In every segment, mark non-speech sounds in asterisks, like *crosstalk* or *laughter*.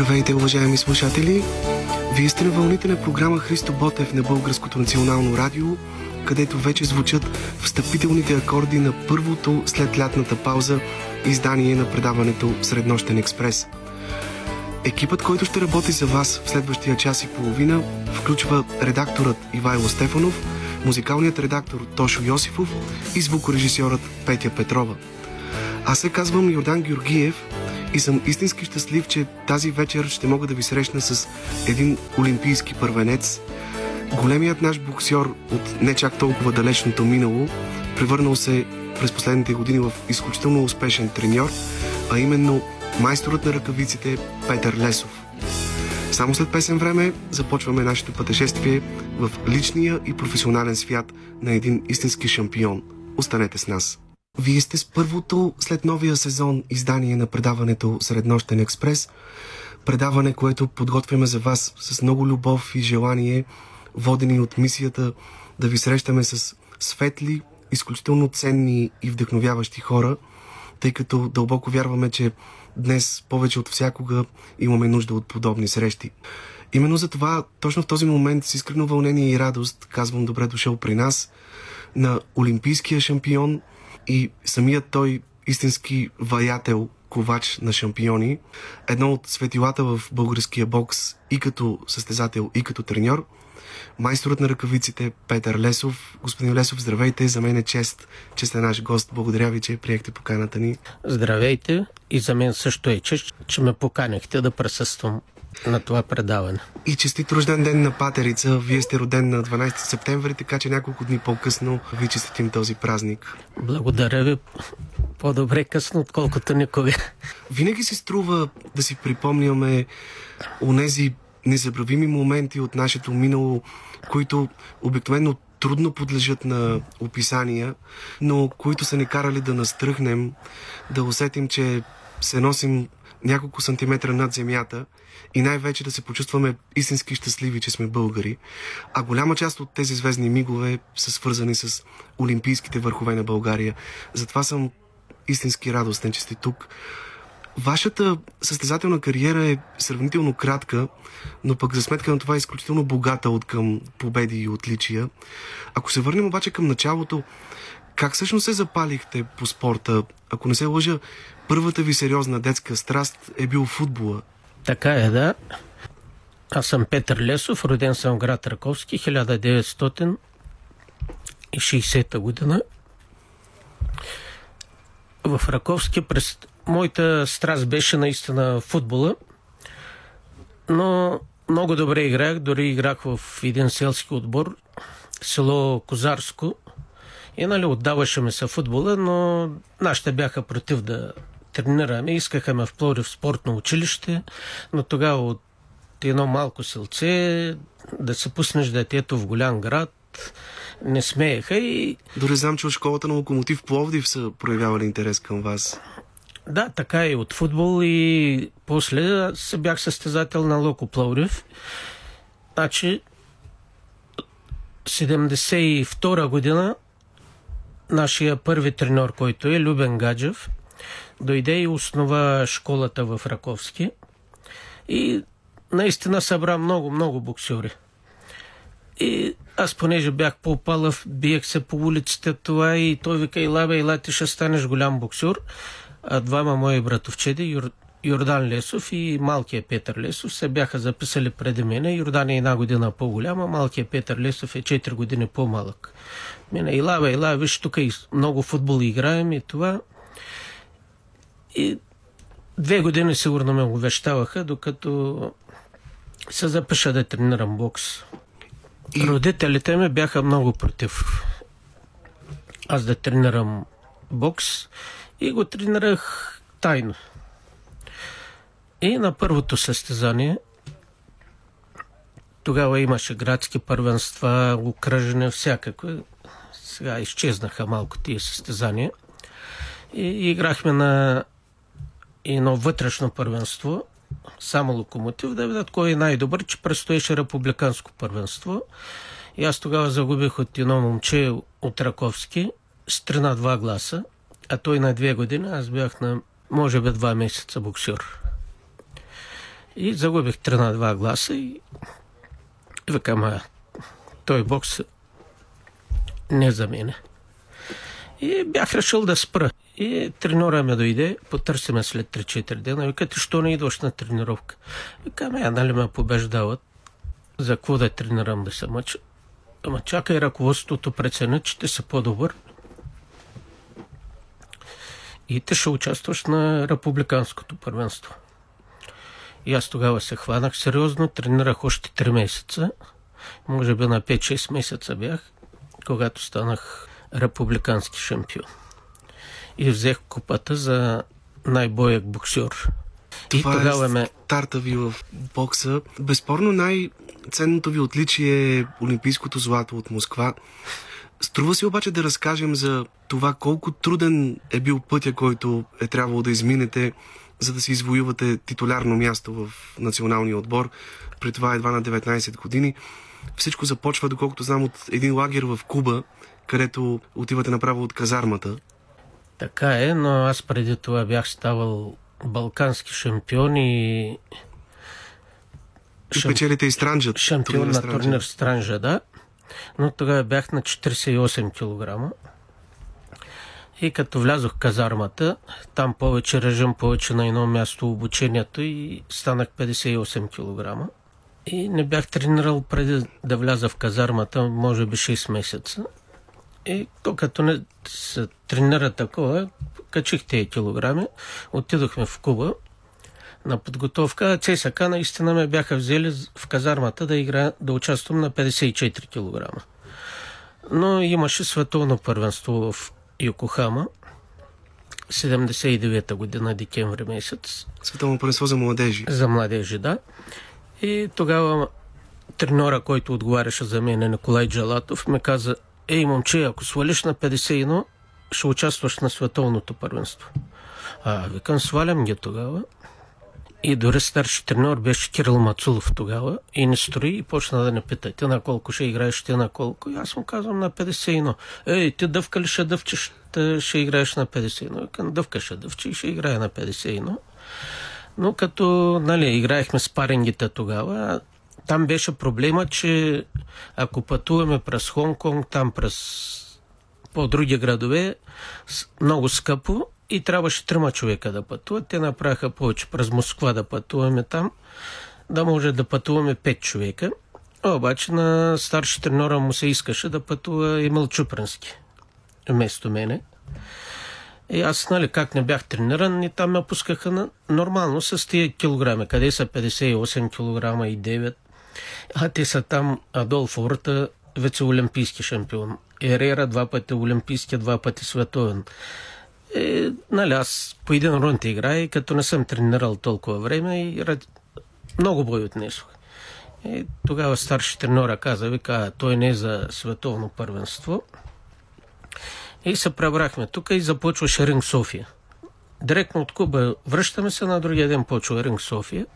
Здравейте, уважаеми слушатели! Вие сте на вълните на програма Христо Ботев на Българското национално радио, където вече звучат встъпителните акорди на първото след лятната пауза издание на предаването Среднощен експрес. Екипът, който ще работи за вас в следващия час и половина, включва редакторът Ивайло Стефанов, музикалният редактор Тошо Йосифов и звукорежисьорът Петя Петрова. Аз се казвам Йордан Георгиев и съм истински щастлив, че тази вечер ще мога да ви срещна с един олимпийски първенец, големият наш боксер от не чак толкова далечното минало, превърнал се през последните години в изключително успешен треньор, а именно майсторът на ръкавиците Петър Лесов. Само след песен време започваме нашето пътешествие в личния и професионален свят на един истински шампион. Останете с нас! Вие сте с първото след новия сезон издание на предаването Среднощен експрес. Предаване, което подготвяме за вас с много любов и желание, водени от мисията да ви срещаме с светли, изключително ценни и вдъхновяващи хора, тъй като дълбоко вярваме, че днес повече от всякога имаме нужда от подобни срещи. Именно за това, точно в този момент, с искрено вълнение и радост, казвам добре дошъл при нас, на олимпийския шампион и самият той истински ваятел, ковач на шампиони, едно от светилата в българския бокс и като състезател, и като треньор, майсторът на ръкавиците Петър Лесов. Господин Лесов, здравейте, за мен е чест, че сте наш гост. Благодаря ви, че приехте поканата ни. Здравейте и за мен също е чест, че ме поканихте да присъствам на това предаване. И честит рожден ден на Патерица. Вие сте роден на 12 септември, така че няколко дни по-късно ви честитим този празник. Благодаря ви. По-добре късно, отколкото никога. Винаги се струва да си припомняме онези незабравими моменти от нашето минало, които обикновено трудно подлежат на описания, но които са ни карали да настръхнем, да усетим, че се носим няколко сантиметра над земята и най-вече да се почувстваме истински щастливи, че сме българи. А голяма част от тези звездни мигове са свързани с олимпийските върхове на България. Затова съм истински радостен, че сте тук. Вашата състезателна кариера е сравнително кратка, но пък за сметка на това е изключително богата от към победи и отличия. Ако се върнем обаче към началото, как всъщност се запалихте по спорта? Ако не се лъжа, първата ви сериозна детска страст е бил футбола. Така е, да. Аз съм Петър Лесов, роден съм в град Раковски, 1960 година. В Раковски през... моята страст беше наистина футбола, но много добре играх, дори играх в един селски отбор, село Козарско. И нали, отдаваше ми се футбола, но нашите бяха против да тренираме. Искаха ме в Пловдив спортно училище, но тогава от едно малко селце да се пуснеш детето в голям град, не смееха и... Дори знам, че от школата на Локомотив Пловдив са проявявали интерес към вас. Да, така и от футбол и после се бях състезател на Локо Пловдив. Значи 72 година нашия първи треньор, който е Любен Гаджев, дойде и основа школата в Раковски и наистина събра много, много боксери. И аз понеже бях по-палъв, биех се по улиците това и той вика, Илабе, ила ти ще станеш голям боксер. А двама мои братовчеди, Юр... Йордан Лесов и малкият Петър Лесов се бяха записали преди мене. Йордан е една година по-голяма, малкият Петър Лесов е 4 години по-малък. Мене, Илабе, Илабе, виж, тук и много футбол играем и това. И две години сигурно ме увещаваха, докато се запиша да тренирам бокс. И... Родителите ми бяха много против аз да тренирам бокс и го тренирах тайно. И на първото състезание тогава имаше градски първенства, окръжене, всякакви. Сега изчезнаха малко тия състезания. И играхме на едно вътрешно първенство, само локомотив, да видят кой е най-добър, че предстоеше републиканско първенство. И аз тогава загубих от едно момче от Раковски с 3 на 2 гласа, а той на 2 години, аз бях на може би 2 месеца боксер. И загубих 3 на 2 гласа и, и викам, той бокс не за мене. И бях решил да спра. И треньора ме дойде, потърси ме след 3-4 дена. Вика, ти що не идваш на тренировка? Вика, ме, нали ме побеждават? За какво да тренирам да се мъча? Ама чакай ръководството прецени, че ти си по-добър. И ти ще участваш на републиканското първенство. И аз тогава се хванах сериозно, тренирах още 3 месеца. Може би на 5-6 месеца бях, когато станах републикански шампион. И взех купата за най-боек боксер. Това и тогава е ме... старта ви в бокса. Безспорно най-ценното ви отличие е Олимпийското злато от Москва. Струва си обаче да разкажем за това колко труден е бил пътя, който е трябвало да изминете, за да си извоювате титулярно място в националния отбор. При това едва на 19 години. Всичко започва, доколкото знам, от един лагер в Куба, където отивате направо от казармата. Така е, но аз преди това бях ставал балкански шампион и... И печелите и Странджа. Шампион на турнир Странджа, да. Но тогава бях на 48 кг. И като влязох в казармата, там повече режим, повече на едно място обучението и станах 58 кг. И не бях тренирал преди да вляза в казармата, може би 6 месеца. И то като не се тренира такова, качих тези килограми, отидохме в Куба на подготовка. ЦСК наистина ме бяха взели в казармата да игра, да участвам на 54 кг. Но имаше световно първенство в Йокохама, 79-та година, декември месец. Световно първенство за младежи. За младежи, да. И тогава треньора, който отговаряше за мен, Николай Джалатов, ме каза, ей, момче, ако свалиш на 51, ще участваш на световното първенство. А, викам, свалям ги тогава. И дори старши треньор беше Кирил Мацулов тогава и не строи и почна да не пита, ти на колко ще играеш, ти на колко. И аз му казвам на 51. Ей, ти дъвка ли ще дъвчеш, ще играеш на 51? Викам, дъвка ще дъвче и ще играе на 51. Но като нали, играехме спарингите тогава, там беше проблема, че ако пътуваме през Хонг-Конг, там през по-други градове, много скъпо и трябваше трима човека да пътуват. Те направиха повече през Москва да пътуваме там, да може да пътуваме пет човека. Обаче на старши треньора му се искаше да пътува Емил Чупренски вместо мене. И аз, нали, как не бях трениран, и там ме пускаха на, нормално с тия килограми. Къде са 58 кг и 9. А те са там Адолф Орта, вече олимпийски шампион. Ерера два пъти олимпийски, два пъти световен. И, нали, аз по един рунд играя като не съм тренирал толкова време и ради... много бой отнесох. И тогава старши треньора каза, вика, той не е за световно първенство. И се пребрахме тук и започваше Ринг София. Директно от Куба връщаме се, на другия ден почва Ринг София.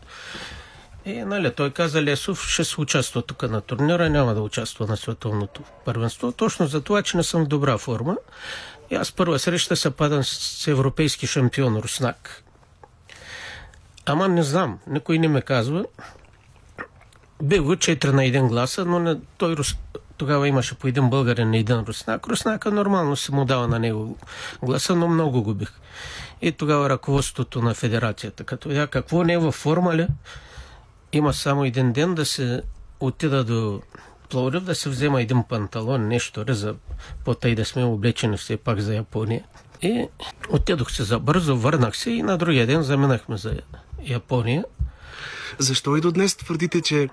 И нали, той каза Лесов ще се участва тук на турнира, няма да участва на световното първенство. Точно за това, че не съм в добра форма. И аз първа среща се падам с европейски шампион Руснак. Ама не знам, никой не ме казва. Бил 4 на един гласа, но не, той Рус... тогава имаше по един българин на един руснак. Руснака нормално се му дава на него гласа, но много губих. И тогава ръководството на федерацията, като я какво не е във форма ли, има само един ден да се отида до Пловдив да се взема един панталон, нещо, за потай да сме облечени все пак за Япония. И отидох се за бързо, върнах се и на другия ден заминахме за Япония. Защо и до днес твърдите, че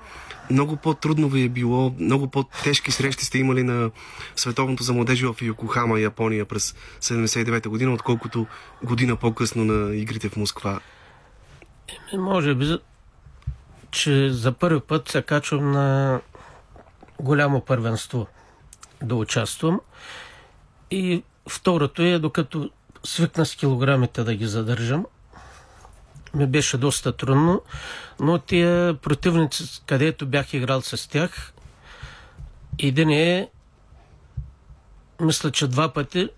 много по-трудно ви е било, много по-тежки срещи сте имали на Световното за младежи в Йокохама, Япония през 79-та година, отколкото година по-късно на игрите в Москва? Еми, може би, че за първи път се качвам на голямо първенство да участвам. И второто е, докато свикна с килограмите да ги задържам, ми беше доста трудно, но тия противници, където бях играл с тях, един е, мисля, че два пъти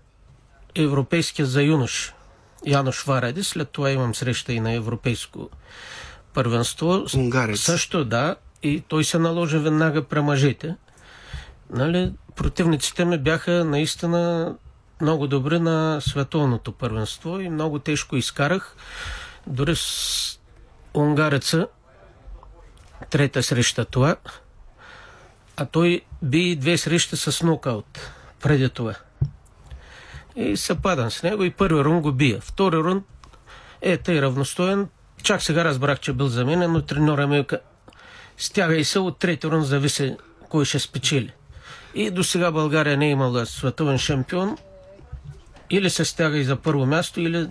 европейския за юнош, Янош Варади, след това имам среща и на европейско първенство. Унгарец. Също да. И той се наложи веднага при мъжете. Нали, противниците ми бяха наистина много добри на световното първенство и много тежко изкарах. Дори с унгареца трета среща това, а той би две срещи с нокаут преди това. И се падам с него и първи рун го бия. Втори рун е тъй равностоен. Чак сега разбрах, че бил за мен, но треньора ми и се от трети рун зависи кой ще спечели. И до сега България не е имала световен шампион. Или се стяга и за първо място, или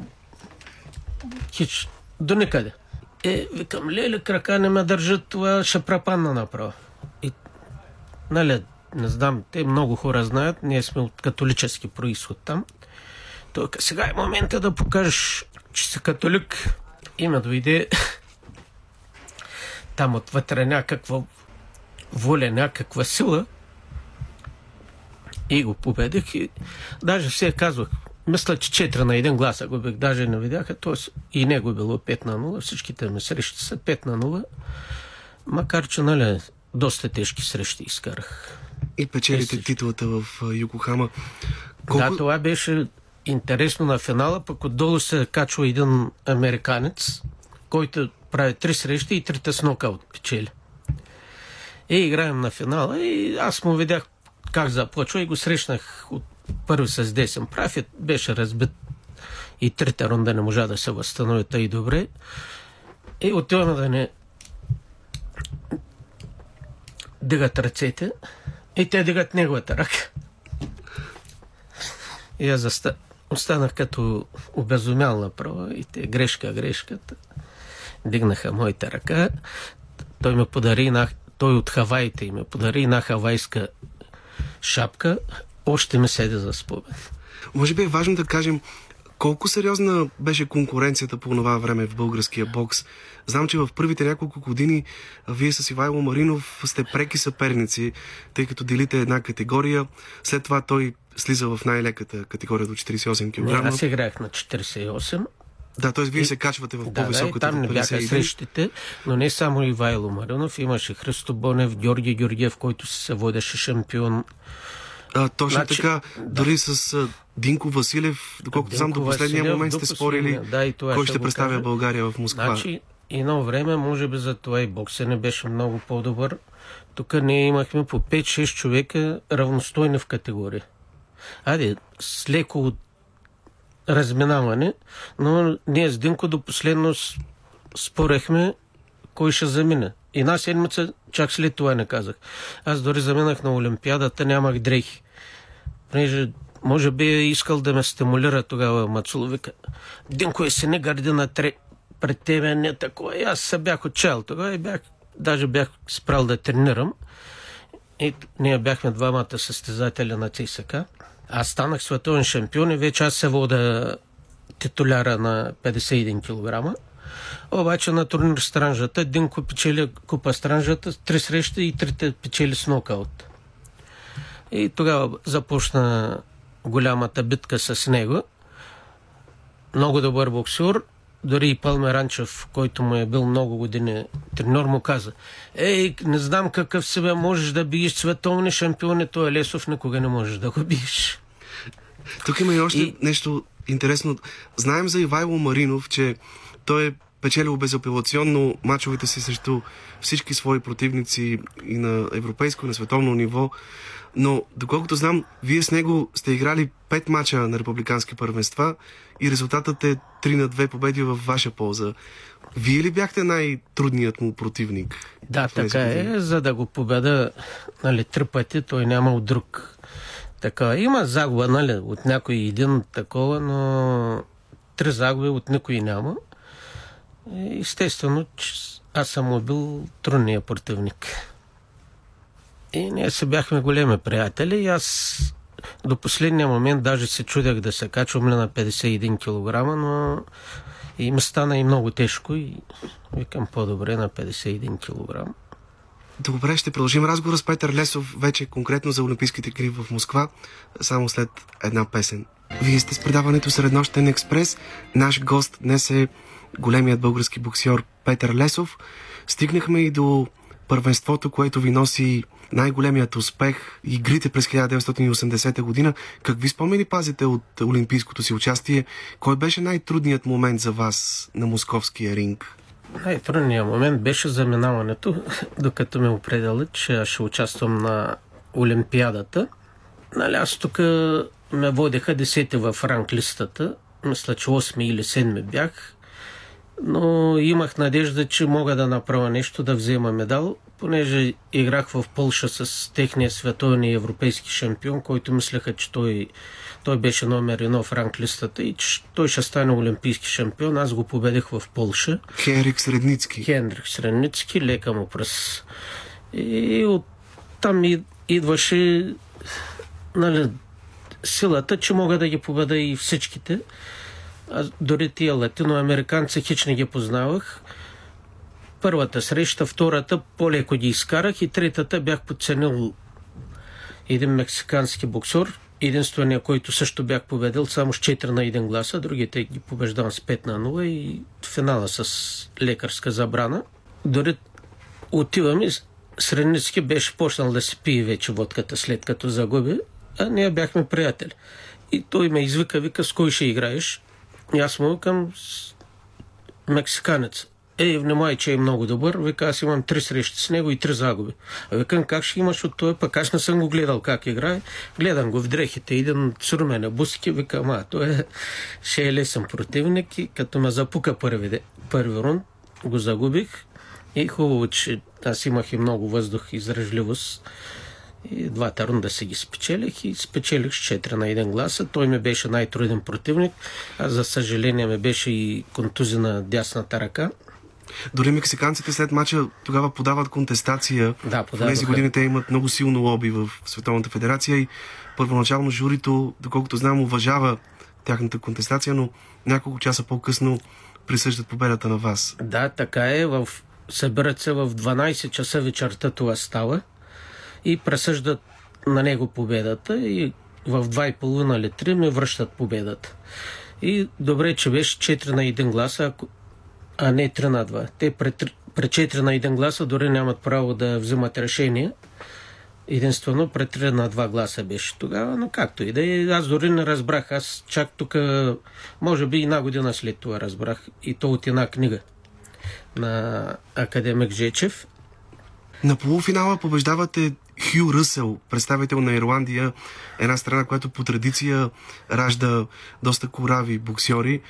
хич. До никъде. Е, викам, леле, крака не ме държат, това ще препанна направо. И, нали, не знам, те много хора знаят, ние сме от католически происход там. Той сега е момента да покажеш, че си католик. И ме дойде там отвътре някаква воля, някаква сила. И го победих. И даже все казвах, мисля, че 4 на един гласа го бих, даже не видяха, т.е. и него било 5 на 0, всичките ми срещи са 5 на 0, макар че, нали, доста тежки срещи изкарах. И печелите титулата в Юкохама. Колко... Да, това беше интересно на финала, пък отдолу се качва един американец, който прави три срещи и трите с нокаут печели. И играем на финала и аз му видях как започва и го срещнах от първи с десен прав. Беше разбит и трета рунда не можа да се възстанови тъй добре. И отиваме да не дигат ръцете и те дигат неговата ръка. И аз заста... останах като обезумял направо и те грешка, грешката. Дигнаха моята ръка. Той ме подари на... Той от Хаваите ме подари една хавайска шапка. Още ме седе за спомен. Може би е важно да кажем колко сериозна беше конкуренцията по това време в българския бокс? Знам, че в първите няколко години вие с Ивайло Маринов сте преки съперници, тъй като делите една категория. След това той слиза в най-леката категория до 48 кг. аз играех на 48. Да, т.е. вие и, се качвате в по-високата. Да, там не бяха срещите, но не само Ивайло Маринов, имаше Христо Бонев, Георги Георгиев, който се водеше шампион. А, точно значи, така. Да. Дори с а, Динко Василев, доколкото сам до последния Василев, момент сте спорили да, и това кой ще, ще представя кажа. България в Москва. Значи, едно време, може би за това и бокса не беше много по-добър. Тук ние имахме по 5-6 човека равностойни в категория. Аде, с леко разминаване, но ние с Динко до последно спорехме кой ще замине. Една седмица, чак след това не казах. Аз дори заминах на Олимпиадата, нямах дрехи. Понеже може би е искал да ме стимулира тогава Мацуловика. Динко е си не гърди на тре... пред тебе, не такова. И аз се бях отчел тогава и бях, даже бях спрал да тренирам. И ние бяхме двамата състезатели на ЦСК. Аз станах световен шампион и вече аз се вода титуляра на 51 кг. Обаче на турнир Странжата Динко печели купа Странжата, три срещи и трите печели с нокаут. И тогава започна голямата битка с него. Много добър боксер. Дори и Палме Ранчев, който му е бил много години тренер, му каза Ей, не знам какъв себе можеш да биеш световни шампиони, той Лесов никога не можеш да го биеш. Тук има и още и... нещо интересно. Знаем за Ивайло Маринов, че той е печелил безапелационно мачовете си срещу всички свои противници и на европейско, и на световно ниво. Но, доколкото знам, вие с него сте играли 5 мача на републикански първенства и резултатът е 3 на 2 победи в ваша полза. Вие ли бяхте най-трудният му противник? Да, така е. За да го победа нали, три пъти, той няма от друг. Така, има загуба, нали, от някой един такова, но три загуби от никой няма. Естествено, че аз съм убил трудния противник. И ние се бяхме големи приятели и аз до последния момент даже се чудях да се качвам на 51 кг, но и ми стана и много тежко и викам по-добре на 51 кг. Добре, ще продължим разговора с Петър Лесов вече конкретно за Олимпийските игри в Москва, само след една песен. Вие сте с предаването Среднощен експрес. Наш гост днес е големият български боксер Петър Лесов. Стигнахме и до първенството, което ви носи най-големият успех игрите през 1980 година. Какви спомени пазите от олимпийското си участие? Кой беше най-трудният момент за вас на московския ринг? Най-трудният момент беше заминаването, *laughs* докато ме определят, че ще участвам на Олимпиадата. Нали, аз тук ме водеха десети в ранглистата. Мисля, че 8 или 7 бях. Но имах надежда, че мога да направя нещо, да взема медал, понеже играх в Пълша с техния световен и европейски шампион, който мислеха, че той, той беше номер едно в ранглистата и че той ще стане олимпийски шампион. Аз го победих в Пълша. Хенрик Средницки. Хенрик Средницки, лека му през. И от там идваше нали, силата, че мога да ги победа и всичките. Дори тия латиноамериканци хич не ги познавах. Първата среща, втората по-леко ги изкарах и третата бях подценил един мексикански боксер, единствения, който също бях победил, само с 4 на 1 гласа, другите ги побеждавам с 5 на 0 и финала с лекарска забрана. Дори отиваме, Средницки беше почнал да си пие вече водката след като загуби, а ние бяхме приятели. И той ме извика, вика, с кой ще играеш? Аз му с мексиканец. Ей, внимай, че е много добър. Вика, аз имам три срещи с него и три загуби. А викам, как ще имаш от той, пък аз не съм го гледал как играе. Гледам го в дрехите, един на буски, викам, а, той е, ще е лесен противник и като ме запука първи, първи рунд, го загубих. И хубаво, че аз имах и много въздух и издръжливост. И двата рунда си ги спечелих и спечелих с 4 на 1 гласа. Той ми беше най-труден противник. Аз, за съжаление, ми беше и контузия на дясната ръка. Дори мексиканците след мача тогава подават контестация. Да, подаваха. В тези години те имат много силно лоби в Световната федерация и първоначално журито, доколкото знам, уважава тяхната контестация, но няколко часа по-късно присъждат победата на вас. Да, така е. В... Събират се в 12 часа вечерта това става и пресъждат на него победата и в 2,5 или 3 ми връщат победата. И добре, че беше 4 на 1 гласа, а не 3 на 2. Те при, при 4 на 1 гласа дори нямат право да взимат решение. Единствено при 3 на 2 гласа беше тогава, но както и да е, аз дори не разбрах. Аз чак тук, може би една година след това разбрах и то от една книга на академик Жечев. На полуфинала побеждавате Хю Ръсел, представител на Ирландия, една страна, която по традиция ражда доста корави боксьори.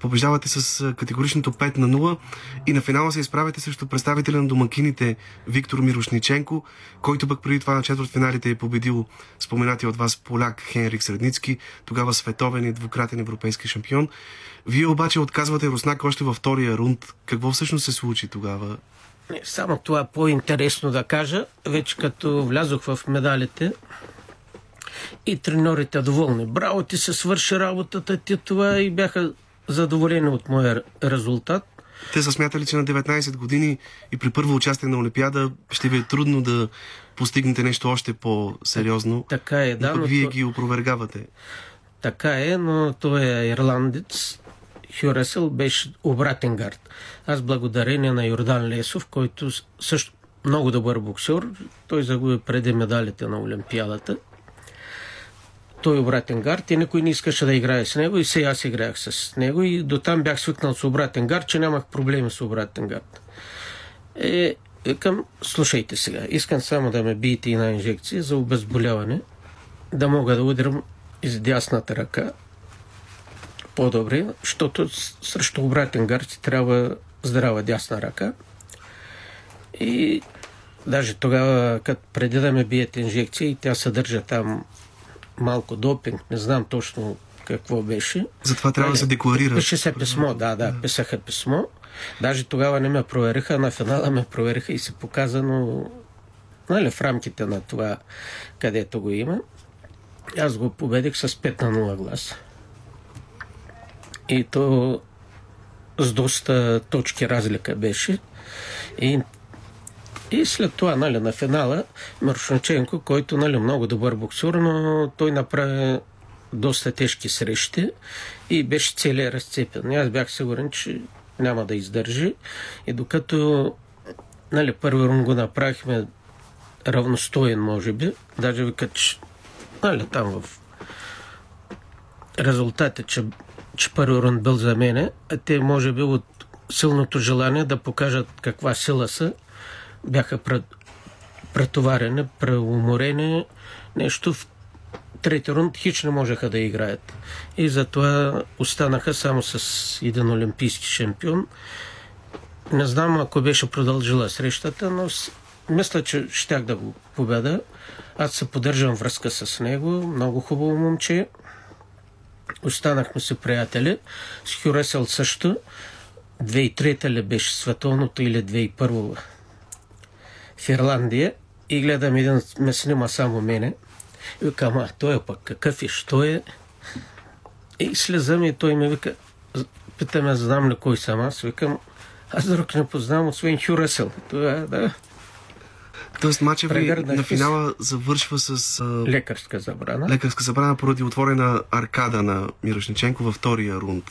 Побеждавате с категоричното 5 на 0 и на финала се изправяте срещу представителя на домакините Виктор Мирошниченко, който пък преди това на четвърт финалите е победил споменати от вас поляк Хенрик Средницки, тогава световен и двукратен европейски шампион. Вие обаче отказвате Руснак още във втория рунд. Какво всъщност се случи тогава? Не, само това по-интересно да кажа. Вече като влязох в медалите и треньорите доволни. Браво, ти се свърши работата ти това и бяха задоволени от моя резултат. Те са смятали, че на 19 години и при първо участие на Олимпиада ще ви е трудно да постигнете нещо още по-сериозно. Така е, да. Но вие то... ги опровергавате. Така е, но той е ирландец Хюресел беше обратен гард. Аз благодарение на Йордан Лесов, който също много добър боксер, той загуби преди медалите на Олимпиадата. Той е обратен гард и никой не искаше да играе с него и сега аз играех с него и до там бях свикнал с обратен гард, че нямах проблеми с обратен гард. Е, към, слушайте сега, искам само да ме биете една инжекция за обезболяване, да мога да удрям из дясната ръка по-добре, защото срещу обратен гърд ти трябва здрава дясна ръка. И даже тогава, като преди да ме бият инжекции, тя съдържа там малко допинг, не знам точно какво беше. Затова трябва да се декларира. Пише се писмо, да, да, писаха писмо. Даже тогава не ме провериха, на финала ме провериха и се показано нали, в рамките на това, където го има. Аз го победих с 5 на 0 гласа и то с доста точки разлика беше. И, и след това, нали, на финала, Маршначенко, който, нали, много добър боксер, но той направи доста тежки срещи и беше целият разцепен. Аз бях сигурен, че няма да издържи. И докато нали, първи рун го направихме равностоен, може би, даже викат, че нали, там в резултата, че, че първи рунд бил за мене, те може би от силното желание да покажат каква сила са, бяха претоварени, преуморени, нещо в трети рунд хич не можеха да играят. И затова останаха само с един олимпийски шампион. Не знам ако беше продължила срещата, но мисля, че щях да го победа. Аз се поддържам връзка с него. Много хубаво момче. Останахме си приятели. С Хюресел също. 2003 ли беше световното или 2001 в Ирландия. И гледам един ме снима само мене. И викам, а той е пък какъв и що е? И слезам и той ми вика, питаме, знам ли кой съм аз. Викам, аз друг не познавам, освен Хюресел. Това, да. Тоест матча ви на финала завършва с... А... Лекарска забрана. Лекарска забрана поради отворена аркада на Мирошниченко във втория рунд.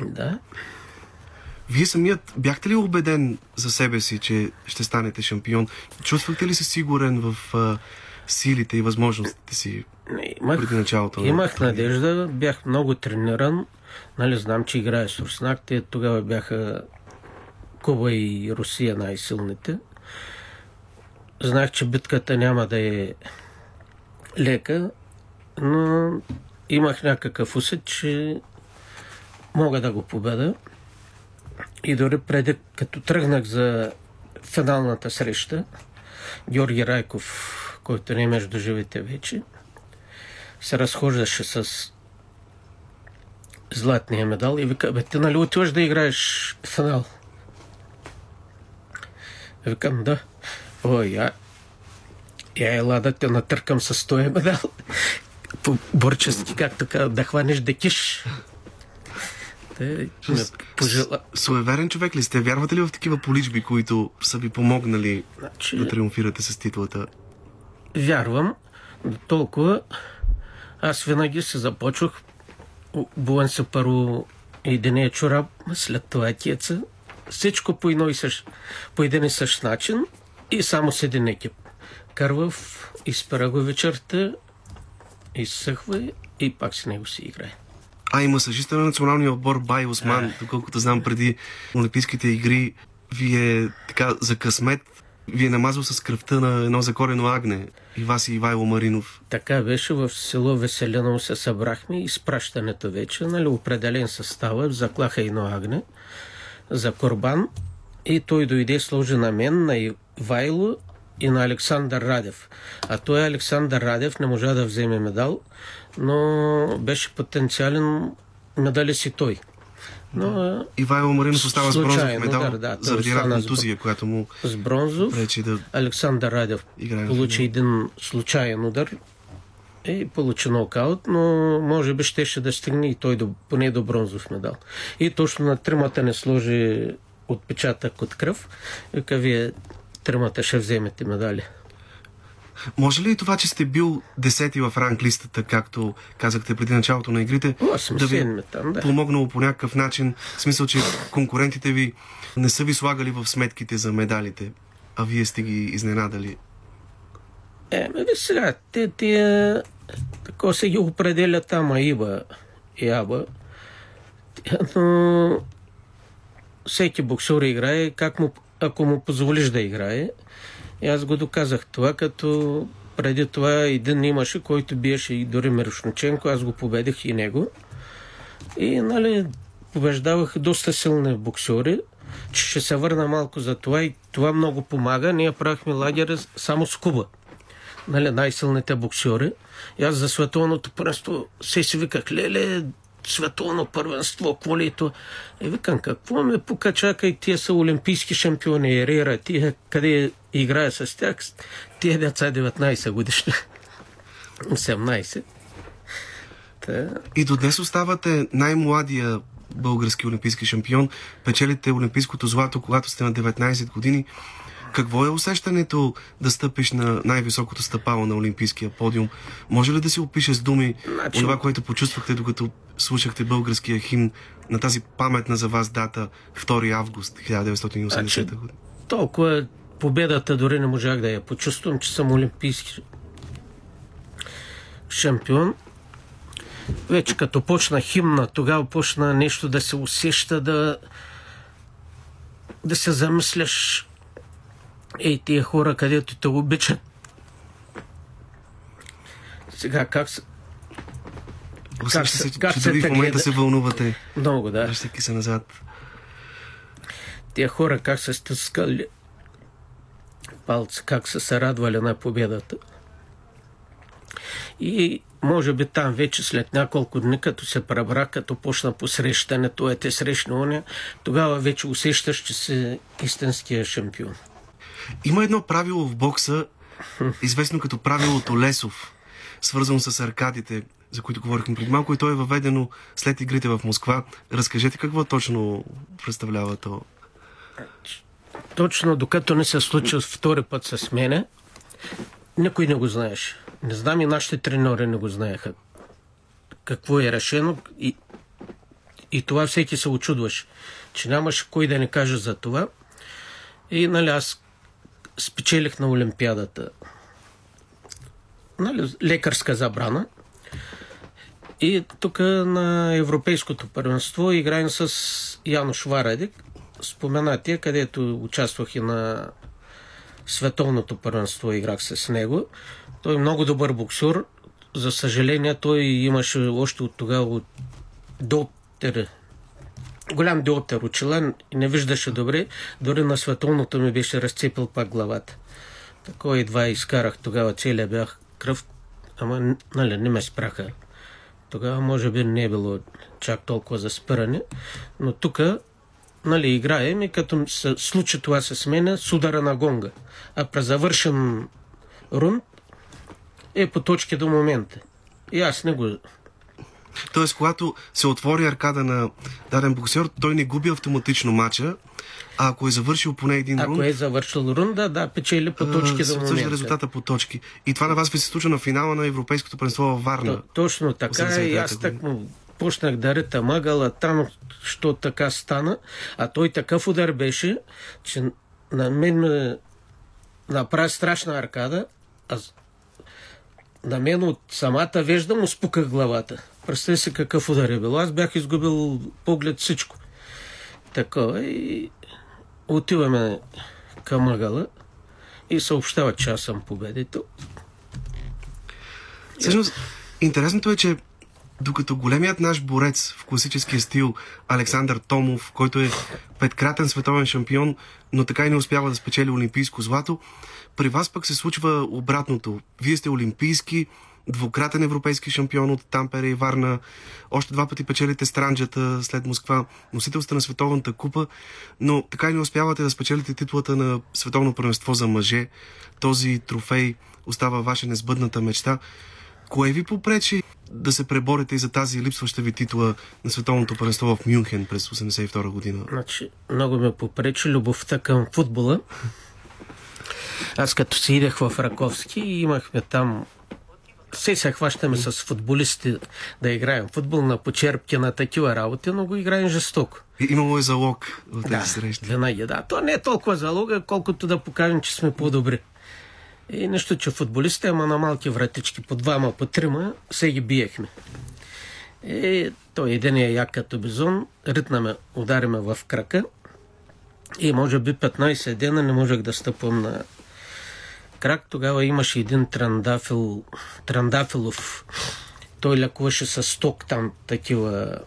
Да. Вие самият бяхте ли убеден за себе си, че ще станете шампион? Чувствахте ли се сигурен в а, силите и възможностите си имах, преди началото? Имах надежда, бях много трениран. Нали, знам, че играе с Руснак. Те тогава бяха Куба и Русия най-силните. Знаех, че битката няма да е лека, но имах някакъв усет, че мога да го победа. И дори преди, като тръгнах за финалната среща, Георги Райков, който не е между живите вече, се разхождаше с златния медал и вика, бе, ти нали отиваш да играеш финал? Викам, да. О, я, я ела да те натъркам с този медал. По борчески, как така, да хванеш да киш. Те, пожела... Суеверен човек ли сте? Вярвате ли в такива поличби, които са ви помогнали значи... да триумфирате с титлата? Вярвам. Толкова аз винаги се започвах. Бувам се първо единия чорап, след това тиеца. Всичко по, едно и същ, по един и същ начин и само с един екип. Кървав, изпера го вечерта, изсъхва и пак с него си играе. А и масажиста на националния отбор Бай Осман, доколкото знам преди Олимпийските игри, вие така за късмет ви е намазал с кръвта на едно закорено агне. И вас и Ивайло Маринов. Така беше. В село Веселено се събрахме и спращането вече, нали, определен състава, заклаха едно агне за Корбан и той дойде сложи на мен, на Ивайло и на Александър Радев. А той Александър Радев не можа да вземе медал, но беше потенциален медали си той. Но, да. Ивайло Маринов остава с бронзов медал да, да, заради рак контузия, която му с бронзов. Пречи да Александър Радев получи един случайен удар и получи нокаут, но може би щеше да стигне и той до, поне до бронзов медал. И точно на тримата не сложи отпечатък от кръв. Вика, вие тримата ще вземете медали. Може ли това, че сте бил десети в ранг листата, както казахте преди началото на игрите, да ви там, да. помогнало по някакъв начин, в смисъл, че конкурентите ви не са ви слагали в сметките за медалите, а вие сте ги изненадали? Е, ме ви сега, те, те така се ги определят там, Аиба и Аба, но всеки боксер играе как му, ако му позволиш да играе. И аз го доказах това, като преди това един имаше, който биеше и дори Мирошниченко, аз го победих и него. И, нали, побеждавах доста силни боксери, че ще се върна малко за това и това много помага. Ние правихме лагера само с Куба. Нали, най-силните боксери. И аз за световното първенство се си виках, леле, световно първенство, какво ли е то? И викам, какво ме покачака и тия са олимпийски шампиони, Ерера, тия къде играя с тях, тия деца 19 годишни, 18. Та... И до днес оставате най-младия български олимпийски шампион. Печелите олимпийското злато, когато сте на 19 години. Какво е усещането да стъпиш на най-високото стъпало на Олимпийския подиум? Може ли да си опишеш с думи значи... това, което почувствахте, докато слушахте българския химн на тази паметна за вас дата 2 август 1980 значи, година? Толкова победата дори не можах да я почувствам, че съм олимпийски шампион. Вече като почна химна, тогава почна нещо да се усеща, да, да се замисляш. Ей, тия хора, където те обичат. Сега как се... Как се, как че се в момента се вълнувате. Много, да. Връщайки се назад. Тия хора как се стъскали палци, как са се радвали на победата. И може би там вече след няколко дни, като се пребра, като почна посрещането, е те срещна уния, тогава вече усещаш, че си истинския шампион. Има едно правило в бокса, известно като правилото Лесов, свързано с аркадите, за които говорихме преди малко, и то е въведено след игрите в Москва. Разкажете какво точно представлява то? Точно докато не се случи втори път с мене, никой не го знаеше. Не знам и нашите треньори не го знаеха. Какво е решено и, и това всеки се очудваше, че нямаше кой да не каже за това. И нали, аз спечелих на Олимпиадата нали, лекарска забрана. И тук на Европейското първенство играем с Янош Варадик, споменатия, където участвах и на Световното първенство, играх с него. Той е много добър боксер. За съжаление, той имаше още от тогава доптер, голям доптер очила не виждаше добре. Дори на световното ми беше разцепил пак главата. Такова едва изкарах тогава целия бях кръв, ама нали, не ме спраха. Тогава може би не е било чак толкова за спиране, но тук нали, играем и като се случи това с мен, с удара на гонга. А при завършен рунд е по точки до момента. И аз не го... Тоест, когато се отвори аркада на даден боксер, той не губи автоматично мача, а ако е завършил поне един ако рунд... Ако е завършил рунда, да, печели по точки до момента. резултата по точки. И това на вас ви се случва на финала на Европейското първенство във Варна. То, точно така. И аз так му почнах да рета мъгъла там, що така стана. А той такъв удар беше, че на мен ме направи страшна аркада. Аз на мен от самата вежда му спуках главата. Представи си какъв удар е бил. Аз бях изгубил поглед всичко. Такова и отиваме към ъгъла и съобщава, че аз съм победител. Всъщност, интересното е, че докато големият наш борец в класическия стил Александър Томов, който е петкратен световен шампион, но така и не успява да спечели олимпийско злато, при вас пък се случва обратното. Вие сте олимпийски, двукратен европейски шампион от Тампере и Варна. Още два пъти печелите странджата след Москва. Носител сте на Световната купа, но така и не успявате да спечелите титлата на Световно първенство за мъже. Този трофей остава ваша незбъдната мечта. Кое ви попречи да се преборите и за тази липсваща ви титла на Световното първенство в Мюнхен през 1982 година? Значи, много ме попречи любовта към футбола. Аз като си идех в Раковски, имахме там все се хващаме с футболисти да играем футбол на почерпки на такива работи, но го играем жестоко. Имало е залог в тези да, срещи. Винаги, да. То не е толкова залога, колкото да покажем, че сме по-добри. И нещо, че футболистите, ама на малки вратички, по двама, по трима, се ги биехме. И той един е як като бизон, ритнаме, удариме в крака и може би 15 дена не можех да стъпвам на крак. Тогава имаше един трандафил, трандафилов. Той лекуваше с ток там такива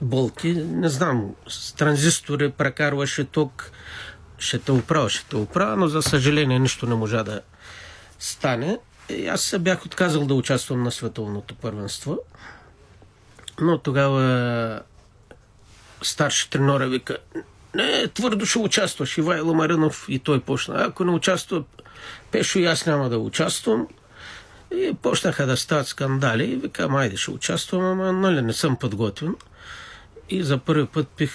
болки. Не знам, с транзистори прекарваше ток. Ще те оправя, ще те оправя, но за съжаление нищо не можа да стане. И аз се бях отказал да участвам на световното първенство. Но тогава старши тренора вика, не, твърдо ще участваш. Ивайло Маринов и той почна. Ако не участва, Пешо и аз няма да участвам. И почнаха да стават скандали. И викам, айде ще участвам, ама нали не съм подготвен. И за първи път пих,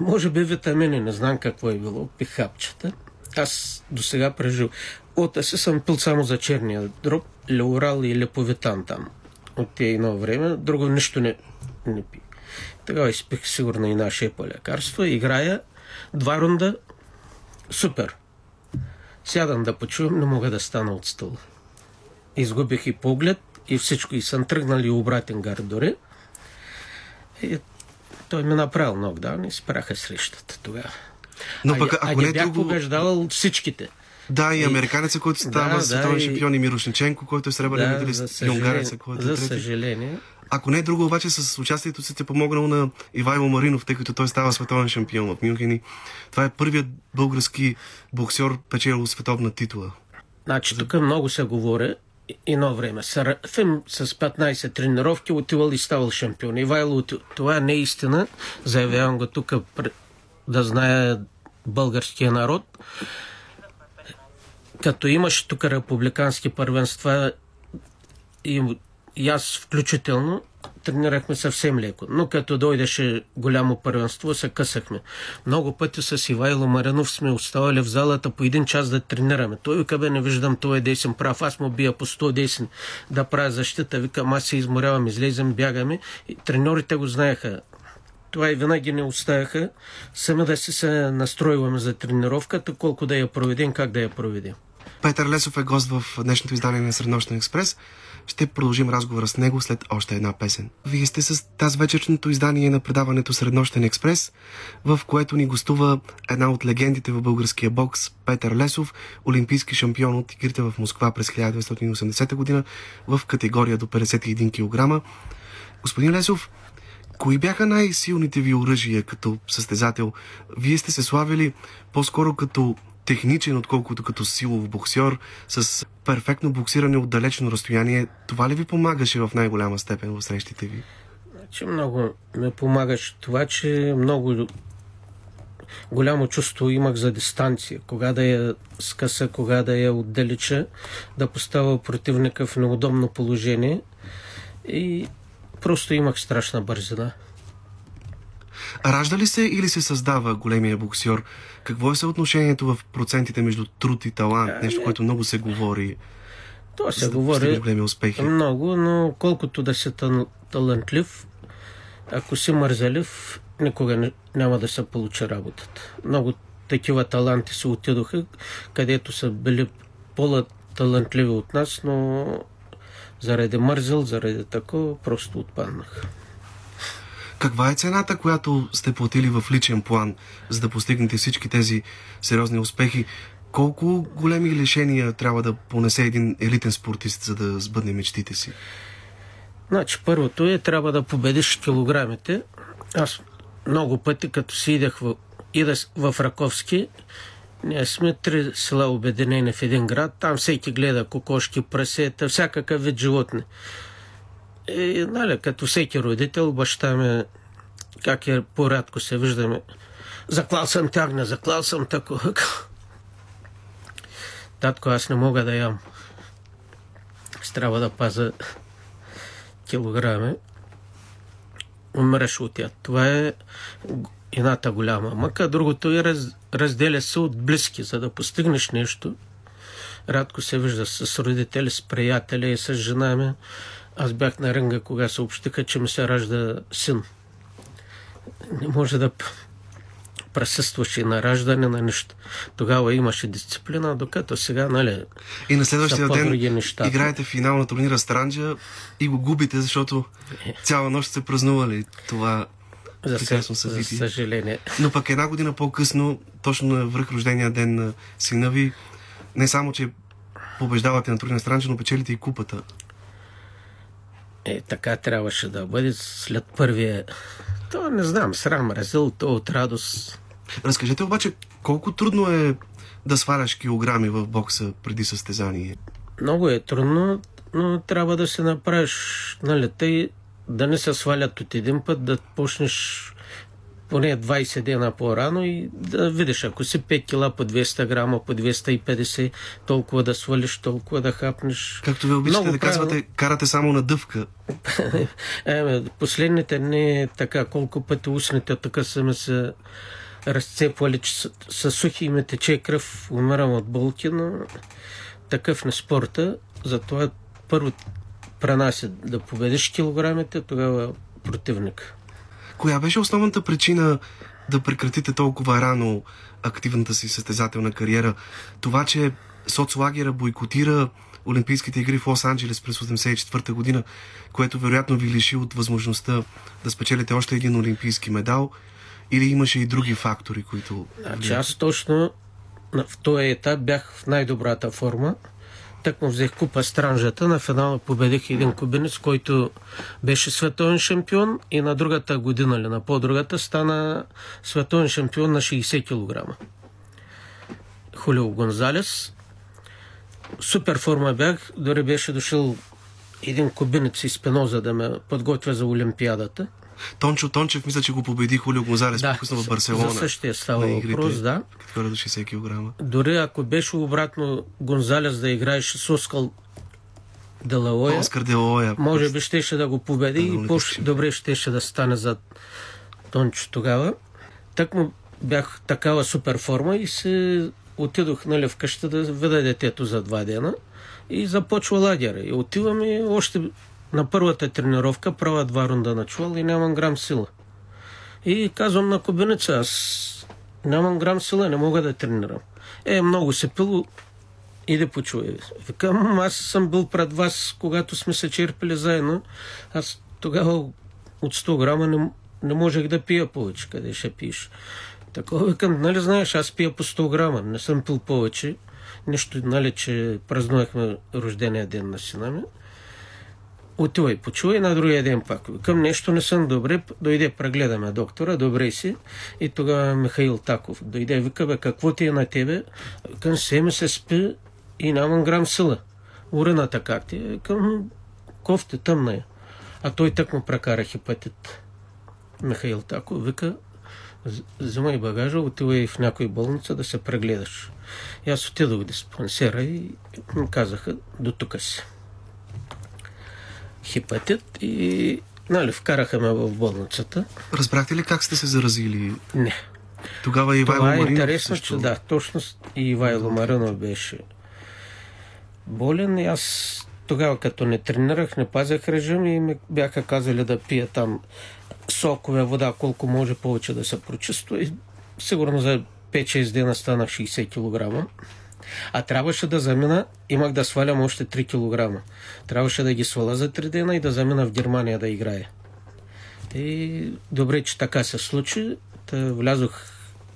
може би витамини, не знам какво е било, пих хапчета. аз до сега прежил. От аз съм пил само за черния дроб, леорал и леповитан там. От тези едно време. Друго нищо не, не пи. Тогава изпих сигурно и наше по лекарство. Играя два рунда. Супер. Сядам да почувам, не мога да стана от стол. Изгубих и поглед и всичко. И съм тръгнал и обратен гард дори. И той ми направил нокдаун и спраха срещата тогава. Но а, пък, а ако не не бях друго... побеждавал всичките. Да, и И- американеца, който става Да, да, да, световен и- шампион и Мирошниченко, който е сребърен Да, медалист, и унгареца, който е за трети. съжаление. Ако не е друго, обаче с участието си сте помогнал на Ивайло Маринов, тъй като той става световен шампион в Мюнхен. и Това е първият български боксер, печелил световна титула. Значи тук много се говори едно време. Серафим с 15 тренировки отивал и ставал шампион. Ивайло, това не е истина. Заявявам го тук да знае българския народ. Като имаше тук републикански първенства и, и аз включително тренирахме съвсем леко. Но като дойдеше голямо първенство, се късахме. Много пъти с Ивайло Маринов сме оставали в залата по един час да тренираме. Той вика, бе, не виждам, той е десен прав. Аз му бия по 100 десен да правя защита. Викам, аз се изморявам, излезем, бягаме. И треньорите го знаеха. Това и винаги не оставяха. Сами да си се настройваме за тренировката, колко да я проведем, как да я проведем. Петър Лесов е гост в днешното издание на Среднощен експрес. Ще продължим разговора с него след още една песен. Вие сте с тази вечерното издание на предаването Среднощен експрес, в което ни гостува една от легендите в българския бокс Петър Лесов, олимпийски шампион от игрите в Москва през 1980 година в категория до 51 кг. Господин Лесов, Кои бяха най-силните ви оръжия като състезател? Вие сте се славили по-скоро като техничен, отколкото като силов боксер, с перфектно боксиране от далечно разстояние. Това ли ви помагаше в най-голяма степен в срещите ви? Значи много ме помагаше това, че много голямо чувство имах за дистанция. Кога да я скъса, кога да я отдалеча, да поставя противника в неудобно положение. И просто имах страшна бързина. Ражда ли се или се създава големия боксер? Какво е съотношението в процентите между труд и талант? Нещо, което много се говори. То се да говори големи успехи. много, но колкото да си тал- талантлив, ако си мързелив, никога не, няма да се получи работата. Много такива таланти се отидоха, където са били по-талантливи от нас, но заради мързел, заради такова, просто отпаднаха. Каква е цената, която сте платили в личен план, за да постигнете всички тези сериозни успехи? Колко големи лишения трябва да понесе един елитен спортист, за да сбъдне мечтите си? Значи, първото е, трябва да победиш килограмите. Аз много пъти, като си идех в, ида в Раковски, ние сме три села обединени в един град. Там всеки гледа кокошки, прасета, всякакъв вид животни. И, нали, като всеки родител, баща ми, как е порядко се виждаме, заклал съм тягна, заклал съм тако. Татко, аз не мога да ям. Трябва да паза килограми, умреш от тях. Това е едната голяма мъка. Другото е раз, разделя се от близки, за да постигнеш нещо. Рядко се вижда с родители, с приятели и с жена ми. Аз бях на рънга, кога съобщиха, че ми се ражда син. Не може да присъстваше на раждане на нищо. Тогава имаше дисциплина, докато сега, нали, И на следващия ден по-други неща. играете финал на турнира Странджа и го губите, защото цяла нощ сте празнували това за, прекрасно съ- за събитие. съжаление. Но пък една година по-късно, точно на връх рождения ден на сина ви, не само, че побеждавате на турнира Странджа, но печелите и купата. Е, така трябваше да бъде след първия... То не знам, срам, разил, то от радост. Разкажете обаче, колко трудно е да сваляш килограми в бокса преди състезание? Много е трудно, но трябва да се направиш, нали, тъй да не се свалят от един път, да почнеш поне 20 дена по-рано и да видиш, ако си 5 кила по 200 грама, по 250, толкова да свалиш, толкова да хапнеш. Както ви обичате Много да казвате, карате само на дъвка. *laughs* Е, последните не е така, колко пъти устните така са ми се разцепвали, че са, са сухи и ме тече кръв, умирам от болки, но такъв на спорта. Затова първо пренася да победиш килограмите, тогава противник. Коя беше основната причина да прекратите толкова рано активната си състезателна кариера? Това, че соцлагера бойкотира Олимпийските игри в Лос-Анджелес през 1984 година, което вероятно ви лиши от възможността да спечелите още един олимпийски медал, или имаше и други фактори, които... Значи аз точно в този етап бях в най-добрата форма. Так му взех купа странжата. На финала победих един кубинец, който беше световен шампион и на другата година или на по-другата стана световен шампион на 60 кг. Хулио Гонзалес. Супер форма бях. Дори беше дошъл един кубинец из Пеноза да ме подготвя за Олимпиадата. Тончо Тончев, мисля, че го победи Хулио Гонзалес Да, по-късно в Барселона. за същия става игрите, въпрос, да. Като до 60 кг. Дори ако беше обратно Гонзалес да играеше с Оскал Делаоя, Оскар Делоя. може би щеше да го победи Да, и по-добре щеше да стане за Тончо тогава. Так му бях такава супер форма и се отидох нали, вкъща да видя детето за два дена и започва лагера. И отивам и още на първата тренировка правя два рунда на чувал и нямам грам сила. И казвам на кубинеца, аз нямам грам сила, не мога да тренирам. Е, много се пило, иди почуй. Викам, аз съм бил пред вас, когато сме се черпили заедно. Аз тогава от 100 грама не, не можех да пия повече. Къде ще пиеш? Такова викам, нали знаеш, аз пия по 100 грама, не съм пил повече. Нещо, нали, че празнувахме рождения ден на сина ми. Отивай, почувай на другия ден пак. Към нещо не съм добре, дойде, прегледаме доктора, добре си. И тогава Михаил Таков дойде, вика, бе, какво ти е на тебе? Към се се спи и нямам грам сила. Урината как ти? е? Към кофта тъмна е. А той так му прекара хепатит. Михаил Таков вика, «З- взимай багажа, отивай в някой болница да се прегледаш. И аз отидох в диспансера и ми казаха, до тук си хепатит и нали, вкараха ме в болницата. Разбрахте ли как сте се заразили? Не. Тогава Ивайло Това е интересно, също... че да, точно и Ивайло Маринов беше болен и аз тогава като не тренирах, не пазях режим и ми бяха казали да пия там сокове, вода, колко може повече да се прочиства и сигурно за 5-6 дена станах 60 кг. А трябваше да замина, имах да свалям още 3 кг. Трябваше да ги сваля за 3 дена и да замина в Германия да играя. И добре, че така се случи. Та влязох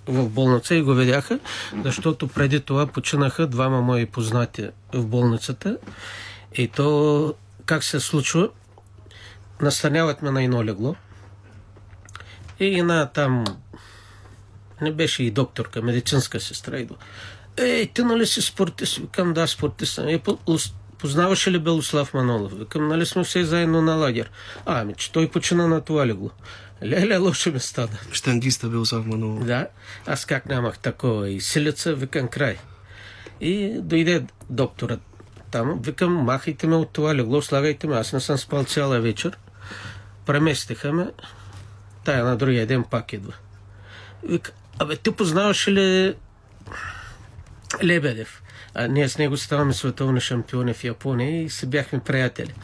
в болница и го видяха, защото преди това починаха двама мои познати в болницата. И то как се случва? Настаняват ме на едно легло. И една там не беше и докторка, медицинска сестра Ей, ти нали си спортист? Викам, да, спортист съм. Е, познаваше ли Белослав Манолов? Викам, нали сме все заедно на лагер? А, ами, че той почина на това легло. Леле, лошо ми стана. Штангиста бил Слав Манолов. Да, аз как нямах такова и силица, викам край. И дойде докторът там, викам, махайте ме от това легло, слагайте ме, аз не съм спал цяла вечер. Преместиха ме, тая на другия ден пак идва. Вика, абе, ти познаваш ли Лебедев? А ние с него ставаме световни шампиони в Япония и си бяхме приятели.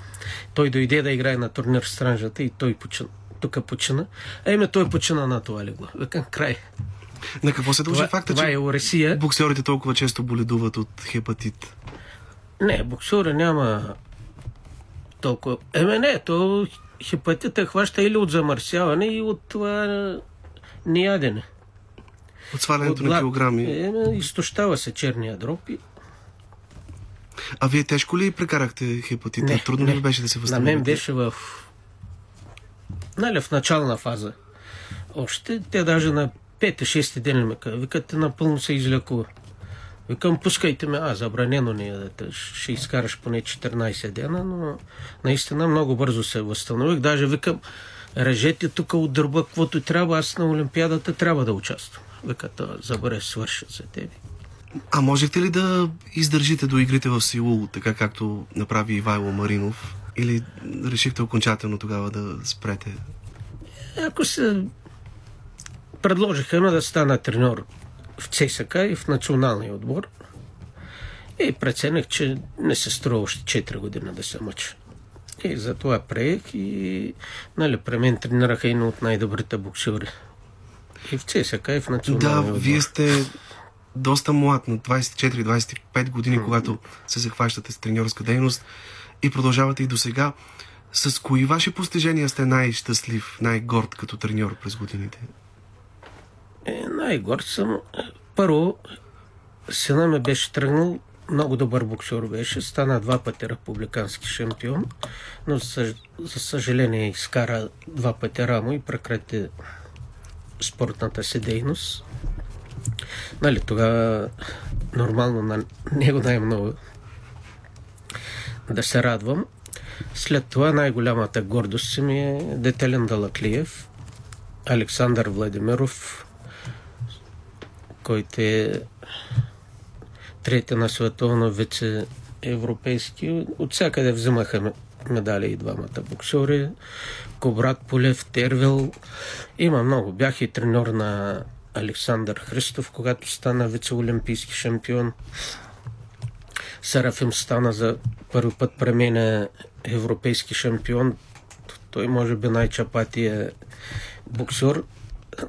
Той дойде да играе на турнир в Странжата и той почина. Тук почина. А име той почина на това легло. Викам, край. На какво се дължи Това, факта, това че е Оресия. боксерите толкова често боледуват от хепатит? Не, боксера няма толкова. Еме не, то хепатита хваща или от замърсяване и от това неядене. От свалянето на килограми. Еме, изтощава се черния дроб и А вие тежко ли прекарахте хепатит? Не, Трудно не. ли беше да се на възстановите? мен беше в нали, в начална фаза. Още те даже на 5-6 ден ме викат, те напълно се излекува. Викам, пускайте ме, а, забранено ни е ще изкараш поне 14 дена, но наистина много бързо се възстанових. Даже викам, режете тук от дърба, каквото трябва, аз на Олимпиадата трябва да участвам. Вика, това забре, свърши за тебе. А можехте ли да издържите до игрите в Сеул, така както направи Ивайло Маринов? Или решихте окончателно тогава да спрете? Ако се предложиха ме да стана треньор в ЦСК и в националния отбор. И преценях, че не се струва още 4 години да се мъча. И затова приех и нали, при мен тренираха едно от най-добрите боксери. И в ЦСК, и в националния Да, отбор. вие сте доста млад, на 24-25 години, когато се захващате с треньорска дейност и продължавате и до сега. С кои ваши постижения сте най-щастлив, най-горд като треньор през годините? Е, най-горд съм. Първо, сина ми беше тръгнал, много добър боксер беше, стана два пъти републикански шампион, но за, за съжаление изкара два пъти рамо и прекрати спортната си дейност. Нали, тогава нормално на него най-много да се радвам. След това най-голямата гордост си ми е Детелен Далаклиев, Александър Владимиров, който е трети на световно вице европейски. От всякъде взимаха ме- медали и двамата боксери. Кобрат Полев, Тервил. Има много. Бях и треньор на Александър Христов, когато стана вице-олимпийски шампион. Серафим стана за първи път при европейски шампион. Той може би най-чапатия боксер,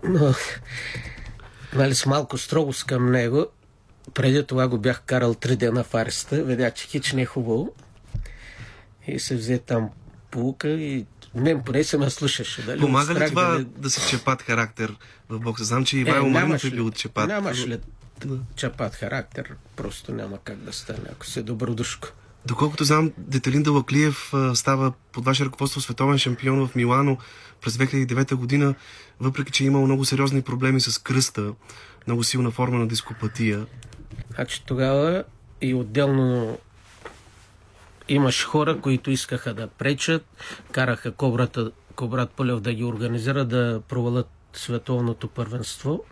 но нали, с малко строгост към него. Преди това го бях карал три дена в ареста. Видя, че хич не е хубаво. И се взе там полука и мен поне се ме слушаше. Дали, Помага ли това дали- да си чепат характер в бокса? Знам, че Е, Ивайло Маринов нямаш е бил чепат. Нямаш ли Да. чапат характер, просто няма как да стане, ако си добродушко. Доколкото знам, Детелин Далаклиев става под ваше ръководство световен шампион в Милано през 2009 година, въпреки че е имал много сериозни проблеми с кръста, много силна форма на дископатия. Значи тогава и отделно имаш хора, които искаха да пречат, караха кобрата, Кобрат Полев да ги организира, да провалят световното първенство.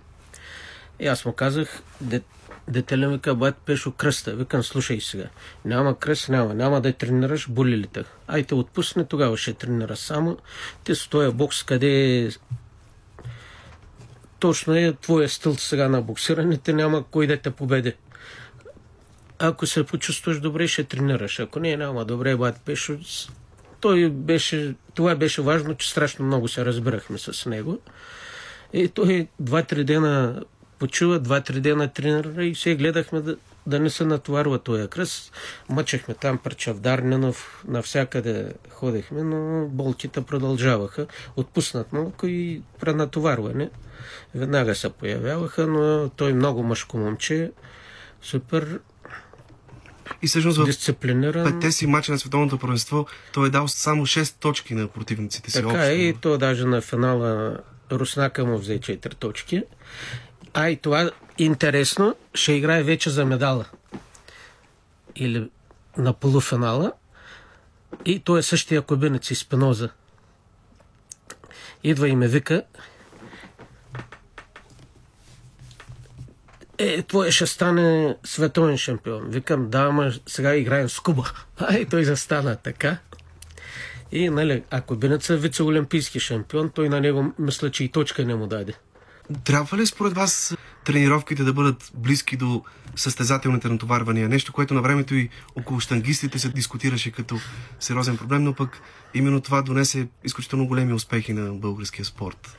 И аз му казах, де, детеля ми бат Пешо кръста. Викам, слушай сега, няма кръст, няма, няма да тренираш, боли ли те? Ай те отпусне, тогава ще тренира само. Ти с този бокс, къде е точно е твоя стил сега на боксирането, няма кой да те победи. Ако се почувстваш добре, ще тренираш. Ако не, няма добре, бат Пешо. Той беше, това беше важно, че страшно много се разбирахме с него. И той два-три дена почува, два-три дена тренира и се гледахме да, да не се натоварва този кръст. Мъчехме там при Чавдарненов, навсякъде ходехме, но болките продължаваха. Отпуснат малко и пренатоварване. Веднага се появяваха, но той много мъжко момче, супер И всъщност в петте си мача на световното първенство той е дал само 6 точки на противниците си. Така общо. е, и то даже на финала Руснака му взе 4 точки. А и това интересно, ще играе вече за медала. Или на полуфинала. И той е същия кубинец и Спиноза. Идва и ме вика. Е, твой ще стане световен шампион. Викам, да, ама сега играем с Куба. *laughs* А и той застана така. И, нали, ако Бенеца е вице-олимпийски шампион, той на него мисля, че и точка не му даде. Трябва ли според вас тренировките да бъдат близки до състезателните натоварвания? Нещо, което на времето и около штангистите се дискутираше като сериозен проблем, но пък именно това донесе изключително големи успехи на българския спорт.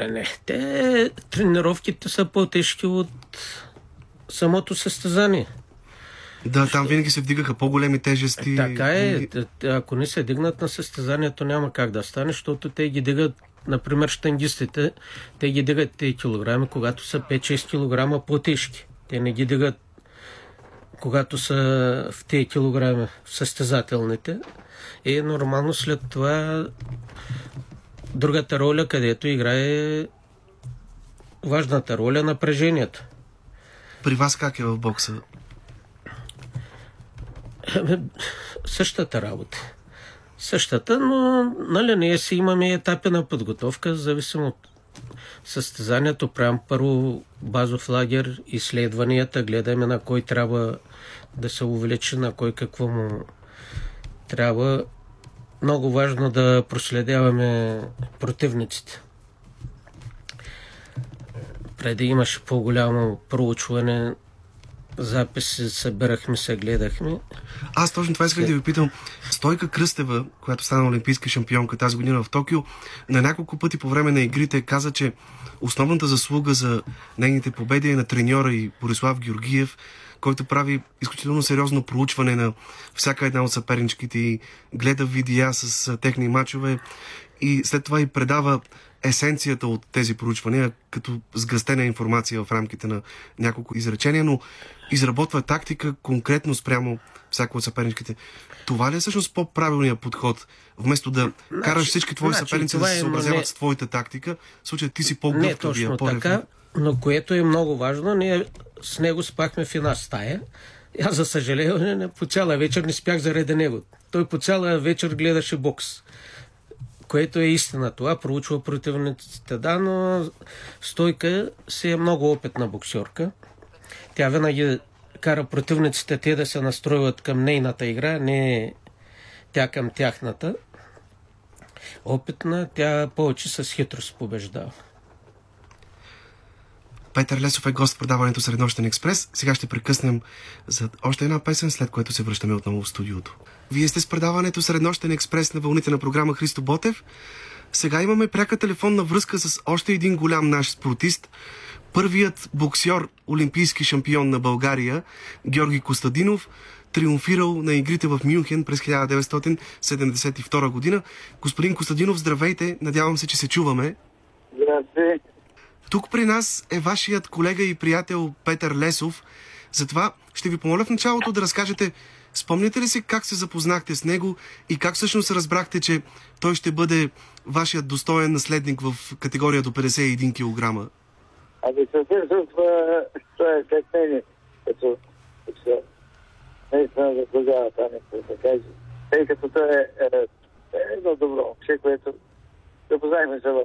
Е, не, те тренировките са по-тежки от самото състезание. Да, там винаги се вдигаха по-големи тежести. Така е. И- Т- т- Ако не се дигнат на състезанието, няма как да стане, защото те ги дигат, например, штангистите, те ги дигат тези килограми, когато са 5-6 килограма по-тежки. Те не ги дигат когато са в тези килограми състезателните. И нормално след това другата роля, където играе важната роля напрежението. При вас как е в бокса? Ами, Същата работа. Същата, но нали, ние си имаме етапи на подготовка, зависимо от състезанието. Правим първо базов лагер, изследванията, гледаме на кой трябва да се увеличи, на кой какво му трябва. Много важно да проследяваме противниците. преди имаше по-голямо проучване, записи събирахме се, гледахме. Аз точно това исках да ви питам. Стойка Кръстева, която стана олимпийска шампионка тази година в Токио, на няколко пъти по време на игрите каза, че основната заслуга за нейните победи е на треньора и Борислав Георгиев, който прави изключително сериозно проучване на всяка една от съперничките и гледа видеа с техни мачове и след това и предава есенцията от тези проучвания, като сгъстена информация в рамките на няколко изречения, но изработва тактика конкретно спрямо всяко от съперничките. Това ли е всъщност по-правилният подход? Вместо да значи, караш всички твои значи, съперници да се е, съобразяват не... с твоята тактика, в случай ти си по-гъвкавия, по така, но което е много важно, ние с него спахме в една стая. Аз, за съжаление, по цяла вечер не спях заради него. Той по цяла вечер гледаше бокс което е истина. Това проучва противниците. Да, но Стойка си е много опитна боксерка. Тя винаги кара противниците те да се настройват към нейната игра, не тя към тяхната. Опитна, тя повече с хитрост побеждава. Петър Лесов е гост в предаването Среднощен експрес. Сега ще прекъснем за още една песен, след което се връщаме отново в студиото. Вие сте с предаването Среднощен експрес на вълните на програма Христо Ботев. Сега имаме пряка телефонна връзка с още един голям наш спортист. Първият боксьор, олимпийски шампион на България, Георги Костадинов, триумфирал на игрите в Мюнхен през 1972 година. Господин Костадинов, здравейте! Надявам се, че се чуваме. Здравейте! Тук при нас е вашият колега и приятел Петър Лесов. Затова ще ви помоля в началото да разкажете, спомняте ли си как се запознахте с него и как всъщност разбрахте, че той ще бъде вашият достоен наследник в категория до 51 кг? Ами съвсем това е след мене, като наистина заслужава това нещо да каже. Тъй като той е, е, е едно добро момче, което запознахме се в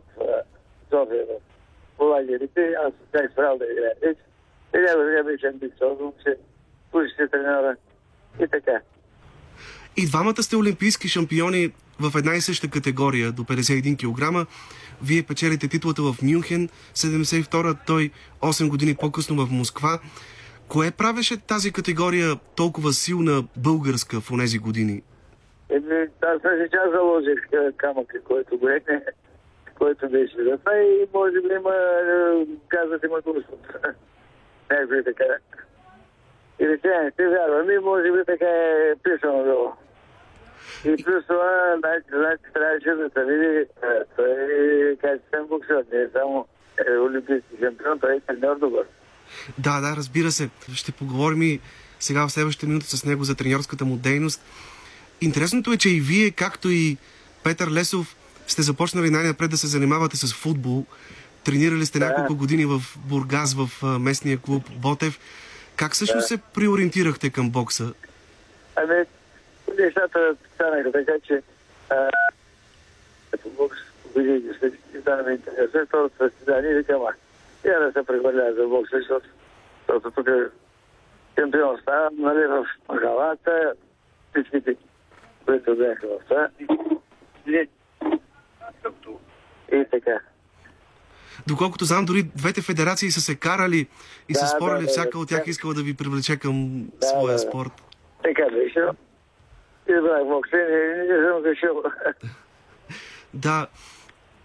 София, в спрял да играя. И няма да беше амбициозно, че служите тренера и така. И двамата сте олимпийски шампиони в една и съща категория до 51 кг. Вие печелите титлата в Мюнхен 72-та, той 8 години по-късно в Москва. Кое правеше тази категория толкова силна българска в тези години? Еми, аз сега заложих камъка, който го е който беше за това и може би има, е, казват има душа. *laughs* Някой така. Или тя не се вярвам и може би така е писано долу. И плюс това, значи, значи трябваше да се види, е, той е качествен боксер, не е само е, олимпийски шампион, той е треньор добър. Да, да, разбира се. Ще поговорим и сега в следващата минута с него за треньорската му дейност. Интересното е, че и вие, както и Петър Лесов, сте започнали най-напред да се занимавате с футбол. Тренирали сте да. няколко години в Бургас, в местния клуб Ботев. Как всъщност да. се приориентирахте към бокса? Ами, нещата станаха така, че а, като бокс че стана интересен, второто състезание викам, я да се прехвърля за бокс, защото, защото тук шампион става, нали, в халата, всичките, които бяха в това. И така. Доколкото знам, дори двете федерации са се карали и да, са спорили, да, всяка да, от тях да. искала да ви привлече към да, своя да, спорт. Така беше. Избрах боксение и не съм решил. Да.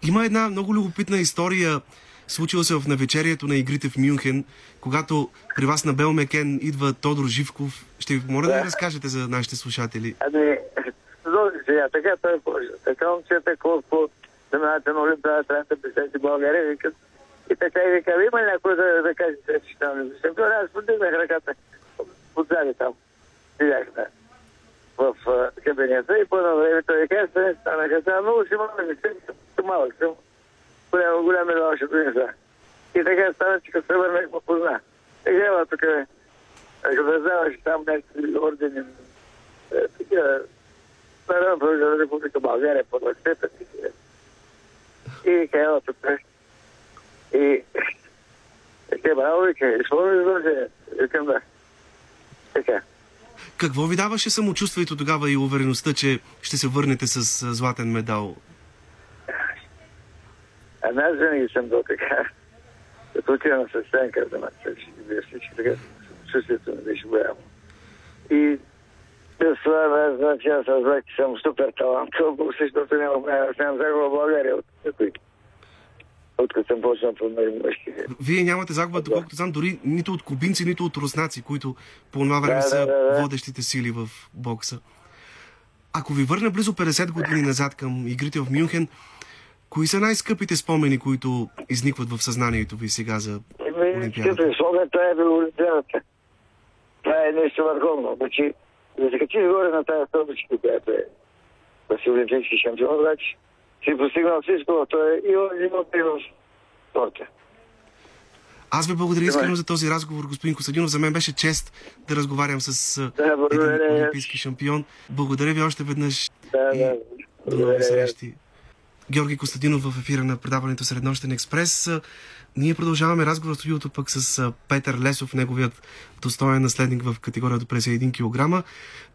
Има една много любопитна история, случила се в навечерието на игрите в Мюнхен, когато при вас на Белмекен идва Тодор Живков. Ще ви помоля да, да разкажете за нашите слушатели. Ами, *laughs* сега, така той така момчета, колко семената на Олимпиада трябва да представи България, викат. И така и вика, има ли някой да, да каже, че там не зашем? Аз подигнах ръката отзади там. Видях, да. В кабинета и по едно време той не станаха. Сега много си малък, съм малък съм. Голям, голям е лоша принеса. И така стана, че като се върнах, ме позна. Така ела тук, ако раздаваш там някакви ордени, такива, на Република България, под лъкцета, такива и казва тук. И те браво, вика, изпълни задължение. Викам да. Така. Какво ви даваше самочувствието тогава и увереността, че ще се върнете с златен медал? А аз винаги съм бил така. Като отида на ще ги бия всички, така чувствието ми беше голямо. И без това, значи аз разбрах, че съм супер талант, колко защото нямам, аз нямам загуба в България от никой. Откато съм почнал по мъжки. Вие нямате загуба, доколкото знам, дори нито от кубинци, нито от руснаци, които по това време Да, са да, да, водещите сили в бокса. Ако ви върна близо 50 години назад към игрите в Мюнхен, кои са най-скъпите спомени, които изникват в съзнанието ви сега за Еми, Олимпиадата? Условия, това е била Олимпиадата. Това е нещо върховно. Значи, да се качиш горе на тази стълбичка, която е да си олимпийски шампион, значи си постигнал всичко, то е и в живота, и в спорта. Аз ви благодаря искрено за този разговор, господин Костадинов. За мен беше чест да разговарям с Да, благодаря. един олимпийски шампион. Благодаря ви още веднъж. Да, И да. До нови срещи. Георги Костадинов в ефира на предаването Среднощен експрес. А, Ние продължаваме разговор в студиото пък с а, Петър Лесов, неговият достоен наследник в категорията до 51 кг,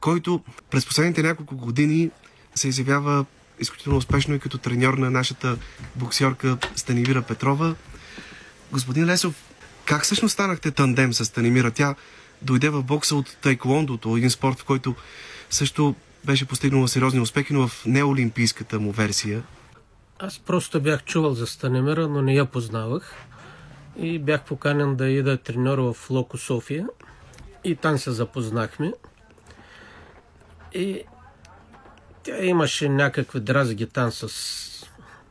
който през последните няколко години се изявява изключително успешно и като треньор на нашата боксерка Станимира Петрова. Господин Лесов, как всъщност станахте тандем с Станимира? Тя дойде в бокса от тайквондото, един спорт, в който също беше постигнала сериозни успехи, но в неолимпийската му версия. Аз просто бях чувал за Станемира, но не я познавах. И бях поканен да ида треньор в Локо София. И там се запознахме. И тя имаше някакви дразги там с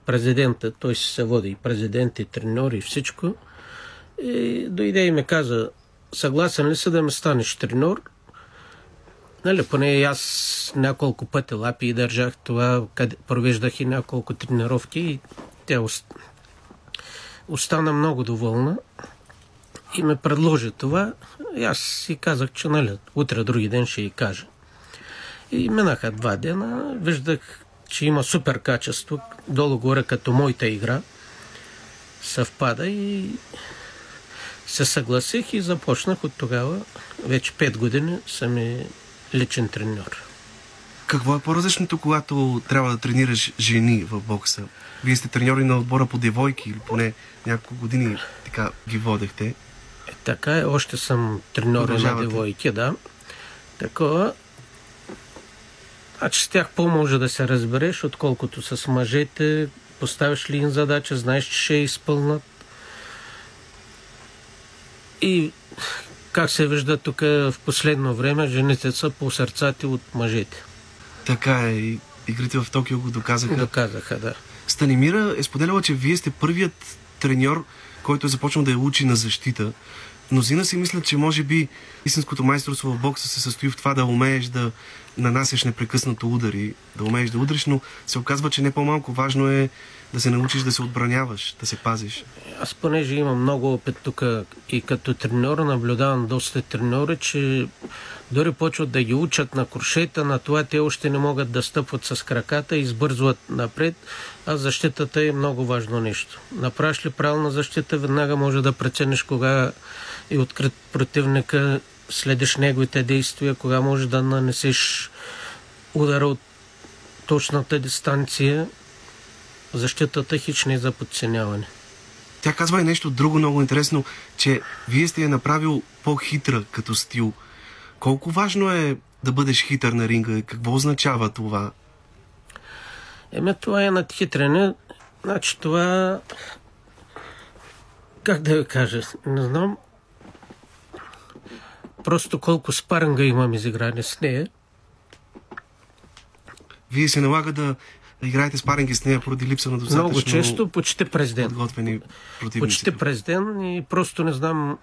президента. Той се води и президент, и треньор, и всичко. И дойде и ми каза, съгласен ли си да ми станеш треньор? Нали, поне аз няколко пъти лапи и държах това, къде провеждах и няколко тренировки и тя ост... остана много доволна и ме предложи това. И аз си казах, че нали, утре, други ден ще й кажа. И минаха два дена, виждах, че има супер качество, долу-горе като моята игра. Съвпада и се съгласих и започнах от тогава. Вече 5 години съм и личен треньор. Какво е по-различното, когато трябва да тренираш жени в бокса? Вие сте треньори на отбора по девойки или поне няколко години така ги водехте. Е, така е, още съм треньор на девойки, да. Такова. Значи с тях по-може да се разбереш, отколкото с мъжете. Поставиш ли им задача, знаеш, че ще я изпълнат. И как се вижда тук в последно време, жените са по сърцати от мъжете. Така е, игрите в Токио го доказаха. Доказаха, да. Станимира е споделяла, че вие сте първият треньор, който е започнал да я учи на защита. Мнозина си мислят, че може би истинското майсторство в бокса се състои в това да умееш да нанасяш непрекъснато удари, да умееш да удриш, но се оказва, че не по-малко важно е да се научиш да се отбраняваш, да се пазиш. Аз понеже имам много опит тук и като треньор, наблюдавам доста треньори, че дори почват да ги учат на куршета, на това те още не могат да стъпват с краката избързват напред, а защитата е много важно нещо. Направиш ли правилна защита, веднага може да прецениш кога е открит противника, следиш неговите действия, кога може да нанесеш удара от точната дистанция. Защитата хич не е за подценяване. Тя казва и нещо друго много интересно, че вие сте я направил по-хитра като стил. Колко важно е да бъдеш хитър на ринга? Какво означава това? Еме, това е надхитрене. Значи това... Как да ви кажа? Не знам. Просто колко спаринга имам изиграни с нея. Вие се налага да играете спаринги с нея поради липса на достатъчно Много често, почти през ден. подготвени. Почти през ден и просто не знам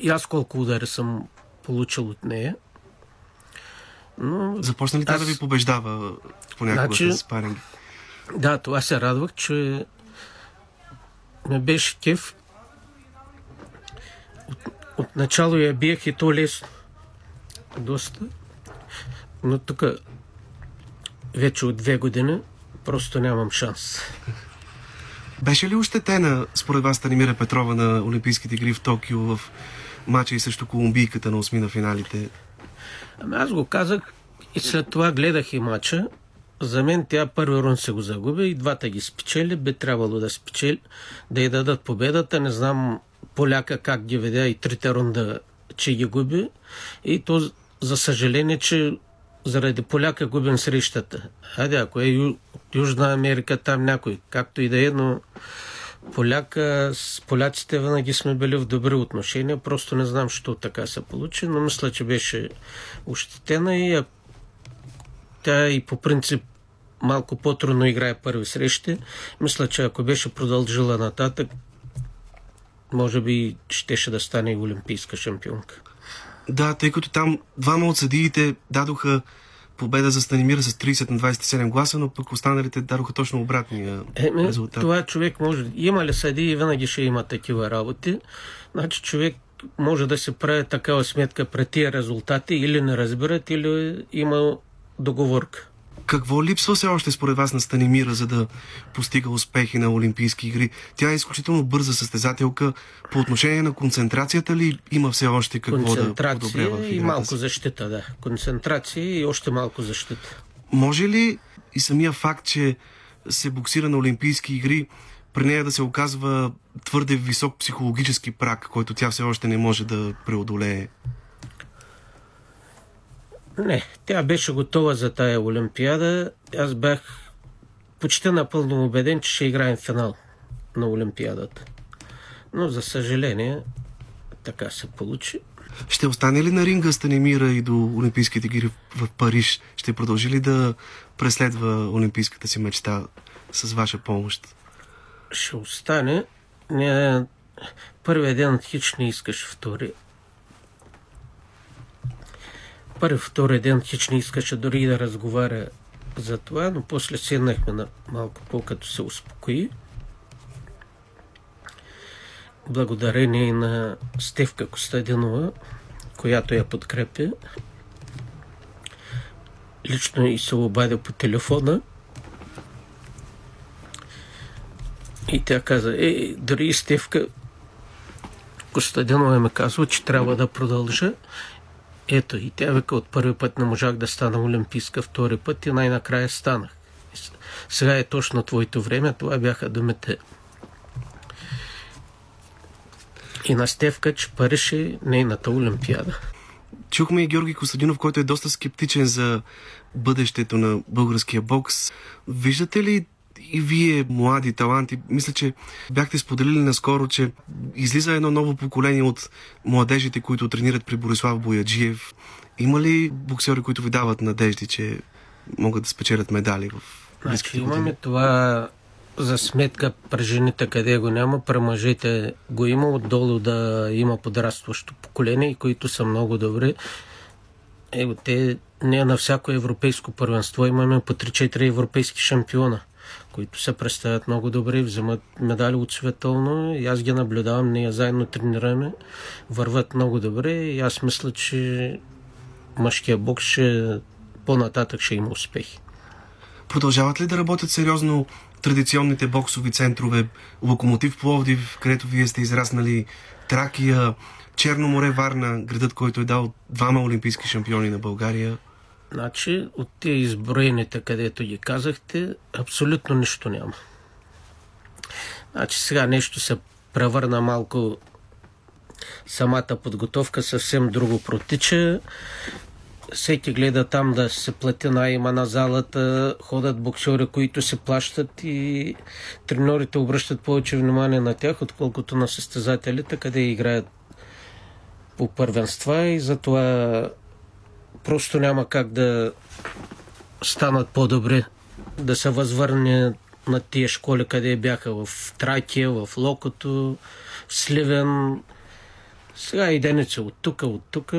и аз колко удари съм получил от нея. Но Започна ли тя Аз- да ви побеждава понякога Значи- с спаринги? Да, това се радвах, че ме беше кеф. От, от начало я биех и то лесно. Доста. Но тук вече от две години просто нямам шанс. Беше ли ощетена, според вас, Станимира Петрова на Олимпийските игри в Токио в матча и срещу колумбийката на осми на финалите? Ами аз го казах и след това гледах и мача За мен тя първи рун се го загуби и двата ги спечели. Би трябвало да спечели, да й дадат победата. Не знам поляка как ги веде и трите рунда, че ги губи. И то, за съжаление, че заради поляка губим срещата. Хайде, ако е Ю, Южна Америка, там някой, както и да е, но поляка, с поляците винаги сме били в добри отношения, просто не знам, що така се получи, но мисля, че беше ощетена и тя и по принцип малко по-трудно играе първи срещи. Мисля, че ако беше продължила нататък, може би щеше да стане и олимпийска шампионка. Да, тъй като там двама от съдиите дадоха победа за Станимира с 30 на 27 гласа, но пък останалите дадоха точно обратния Еми, резултат. Това човек може... Има ли съди винаги ще има такива работи. Значи човек може да се прави такава сметка пред тия резултати или не разбират, или има договорка. Какво липсва все още според вас на Станимира, за да постига успехи на Олимпийски игри? Тя е изключително бърза състезателка. По отношение на концентрацията ли има все още какво да в Концентрация и малко защита, да. Концентрация и още малко защита. Може ли и самия факт, че се боксира на Олимпийски игри, при нея да се оказва твърде висок психологически прак, който тя все още не може да преодолее? Не, тя беше готова за тая Олимпиада. Аз бях почти напълно убеден, че ще играем финал на Олимпиадата. Но, за съжаление, така се получи. Ще остане ли на ринга Станимира и до Олимпийските игри в Париж? Ще продължи ли да преследва Олимпийската си мечта с ваша помощ? Ще остане. Не, първият ден хич не искаше втори. Първи, втори ден хич не искаше дори да разговаря за това, но после седнахме на малко по-като се успокои. Благодарение на Стевка Костадинова, която я подкрепя. Лично и се обадя по телефона. И тя каза, е, дори Стевка Костадинова ме казва, че трябва да продължа. Ето, и тя вика, от първи път не можах да стана олимпийска, втори път и най-накрая станах. Сега е точно твоето време, това бяха думите. И на Стевка, че Париж е нейната олимпиада. Чухме и Георги Костадинов, който е доста скептичен за бъдещето на българския бокс. Виждате ли и вие, млади таланти, мисля, че бяхте споделили наскоро, че излиза едно ново поколение от младежите, които тренират при Борислав Бояджиев. Има ли боксери, които ви дават надежди, че могат да спечелят медали в Значи имаме години? това за сметка при жените къде го няма, при мъжете го има, отдолу да има подрастващо поколение, които са много добри. Ево, те не на всяко европейско първенство имаме по 3-4 европейски шампиона, които се представят много добре, вземат медали от световно и аз ги наблюдавам, ние заедно тренираме, върват много добре и аз мисля, че мъжкия бокс ще, по-нататък ще има успехи. Продължават ли да работят сериозно традиционните боксови центрове? Локомотив Пловдив, където вие сте израснали, Тракия, Черно море, Варна, градът, който е дал двама олимпийски шампиони на България. Значи, от тези изброените, където ги казахте, абсолютно нищо няма. Значи сега нещо се превърна малко самата подготовка съвсем друго протича. Всеки гледа там да се плати найма на залата, ходят боксери, които се плащат и треньорите обръщат повече внимание на тях, отколкото на състезателите, къде играят по първенства и затова просто няма как да станат по-добри, да се възвърне на тия школи, къде бяха в Тракия, в Локото, в Сливен. Сега иденици от тук, от тук.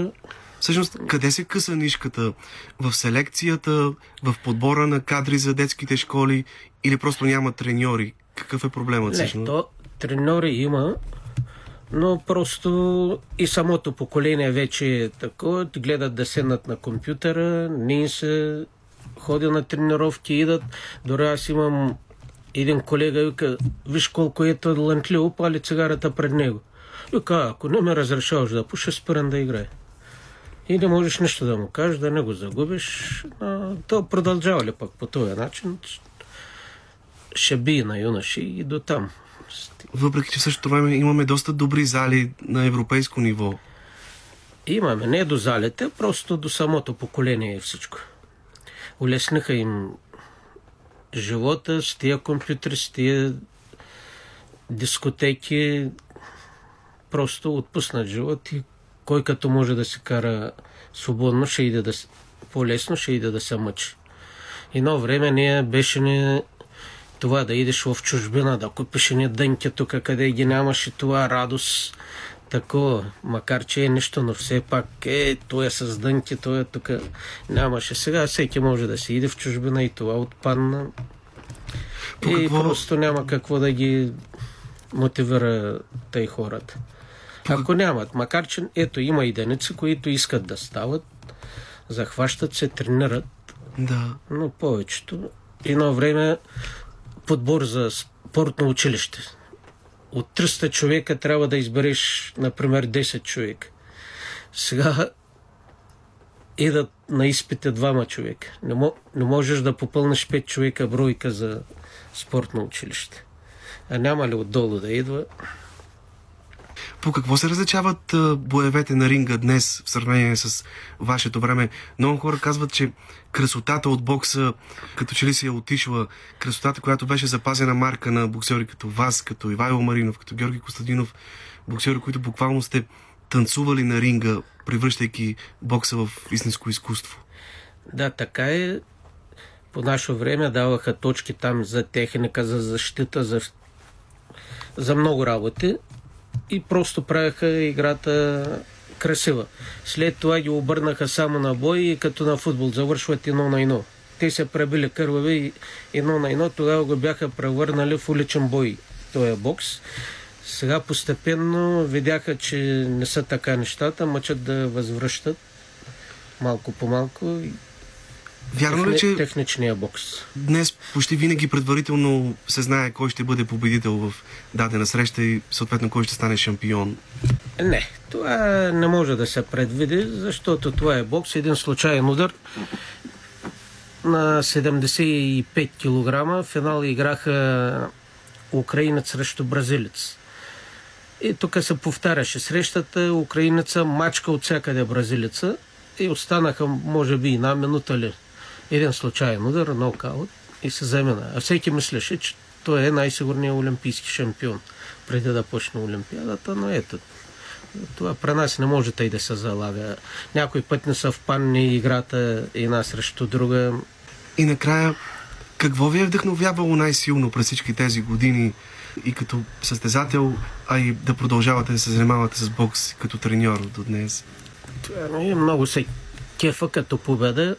Всъщност, къде се къса нишката? В селекцията, в подбора на кадри за детските школи или просто няма треньори? Какъв е проблемът Не, всъщност? то треньори има, но просто и самото поколение вече е такова. Гледат да седнат на компютъра, не се ходи на тренировки, идат. Дори аз имам един колега, вика, виж колко е талантливо, пали цигарата пред него. Вика, ако не ме разрешаваш да пуша, спирам да играе. И не можеш нищо да му кажеш, да не го загубиш. А, то продължава ли пък по този начин? Ще би на юноши и до там. Въпреки, че в същото време имаме доста добри зали на европейско ниво. Имаме, не до залите, просто до самото поколение и всичко. Улесниха им живота с тия компютри, с тия дискотеки, просто отпуснат живот и кой като може да се кара свободно, ще иде да по-лесно ще иде да се мъчи. Едно време ние беше ни това да идеш в чужбина, да купиш ни дънки тук, къде ги нямаше това радост, такова, макар че е нещо, но все пак е, той е с дънки, той е тук, нямаше. Сега всеки може да си иде в чужбина и това отпадна. По и какво... просто няма какво да ги мотивира тъй хората. Ако нямат, макар че ето има единици, които искат да стават, захващат се, тренират, да. но повечето. Едно време подбор за спортно училище. От 300 човека трябва да избереш, например, 10 човека. Сега идат на изпите двама човека. Не, не можеш да попълниш 5 човека бройка за спортно училище. А няма ли отдолу да идва? По какво се различават боевете на ринга днес в сравнение с вашето време? Много хора казват, че красотата от бокса като че ли си е отишла. Красотата, която беше запазена марка на боксери като вас, като Ивайло Маринов, като Георги Костадинов, боксери, които буквално сте танцували на ринга, превръщайки бокса в истинско изкуство. Да, така е. По наше време даваха точки там за техника, за защита, за, за много работи и просто правяха играта красива. След това ги обърнаха само на бой и като на футбол завършват едно на едно. Те се пребили кървави едно на едно, тогава го бяха превърнали в уличен бой, този бокс. Сега постепенно видяха, че не са така нещата, мъчат да възвръщат малко по малко Вярно ли, че техничния бокс? Днес почти винаги предварително се знае кой ще бъде победител в дадена среща и съответно кой ще стане шампион? Не, това не може да се предвиди, защото това е бокс, един случайен удар. На 75 кг в финал играха украинец срещу бразилец. И тук се повтаряше срещата, украинеца мачка от всякъде бразилеца и останаха, може би, една минута ли един случайен удар, нокаут и се замина. А всеки мислеше, че той е най-сигурният олимпийски шампион преди да почне Олимпиадата, но ето, това при нас не може тъй да се залага. Някой път не съвпадне играта една срещу друга. И накрая, какво ви е вдъхновявало най-силно през всички тези години и като състезател, а и да продължавате да се занимавате с бокс като треньор до днес? Това е много се кефа като победа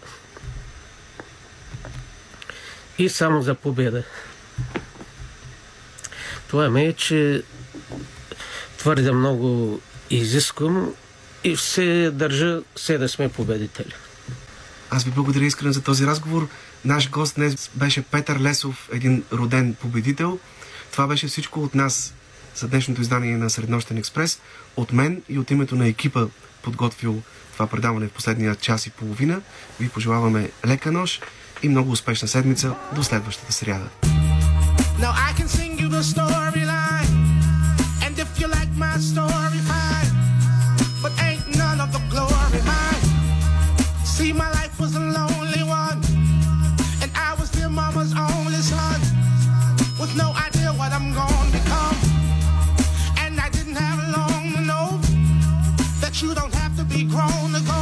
и само за победа. Това ме е, че твърде много изисквам и все държа все да сме победители. Аз ви благодаря искрено за този разговор. Наш гост днес беше Петър Лесов, един роден победител. Това беше всичко от нас за днешното издание на Среднощен експрес. От мен и от името на екипа, подготвил това предаване в последния час и половина, ви пожелаваме лека нощ и много успешна седмица до следващата сряда. Now I can sing you the storyline And if you like my story, fine But ain't none of the glory mine See, my life was a lonely one And I was dear mama's only son With no idea what I'm gonna become And I didn't have long to know That you don't have to be grown to go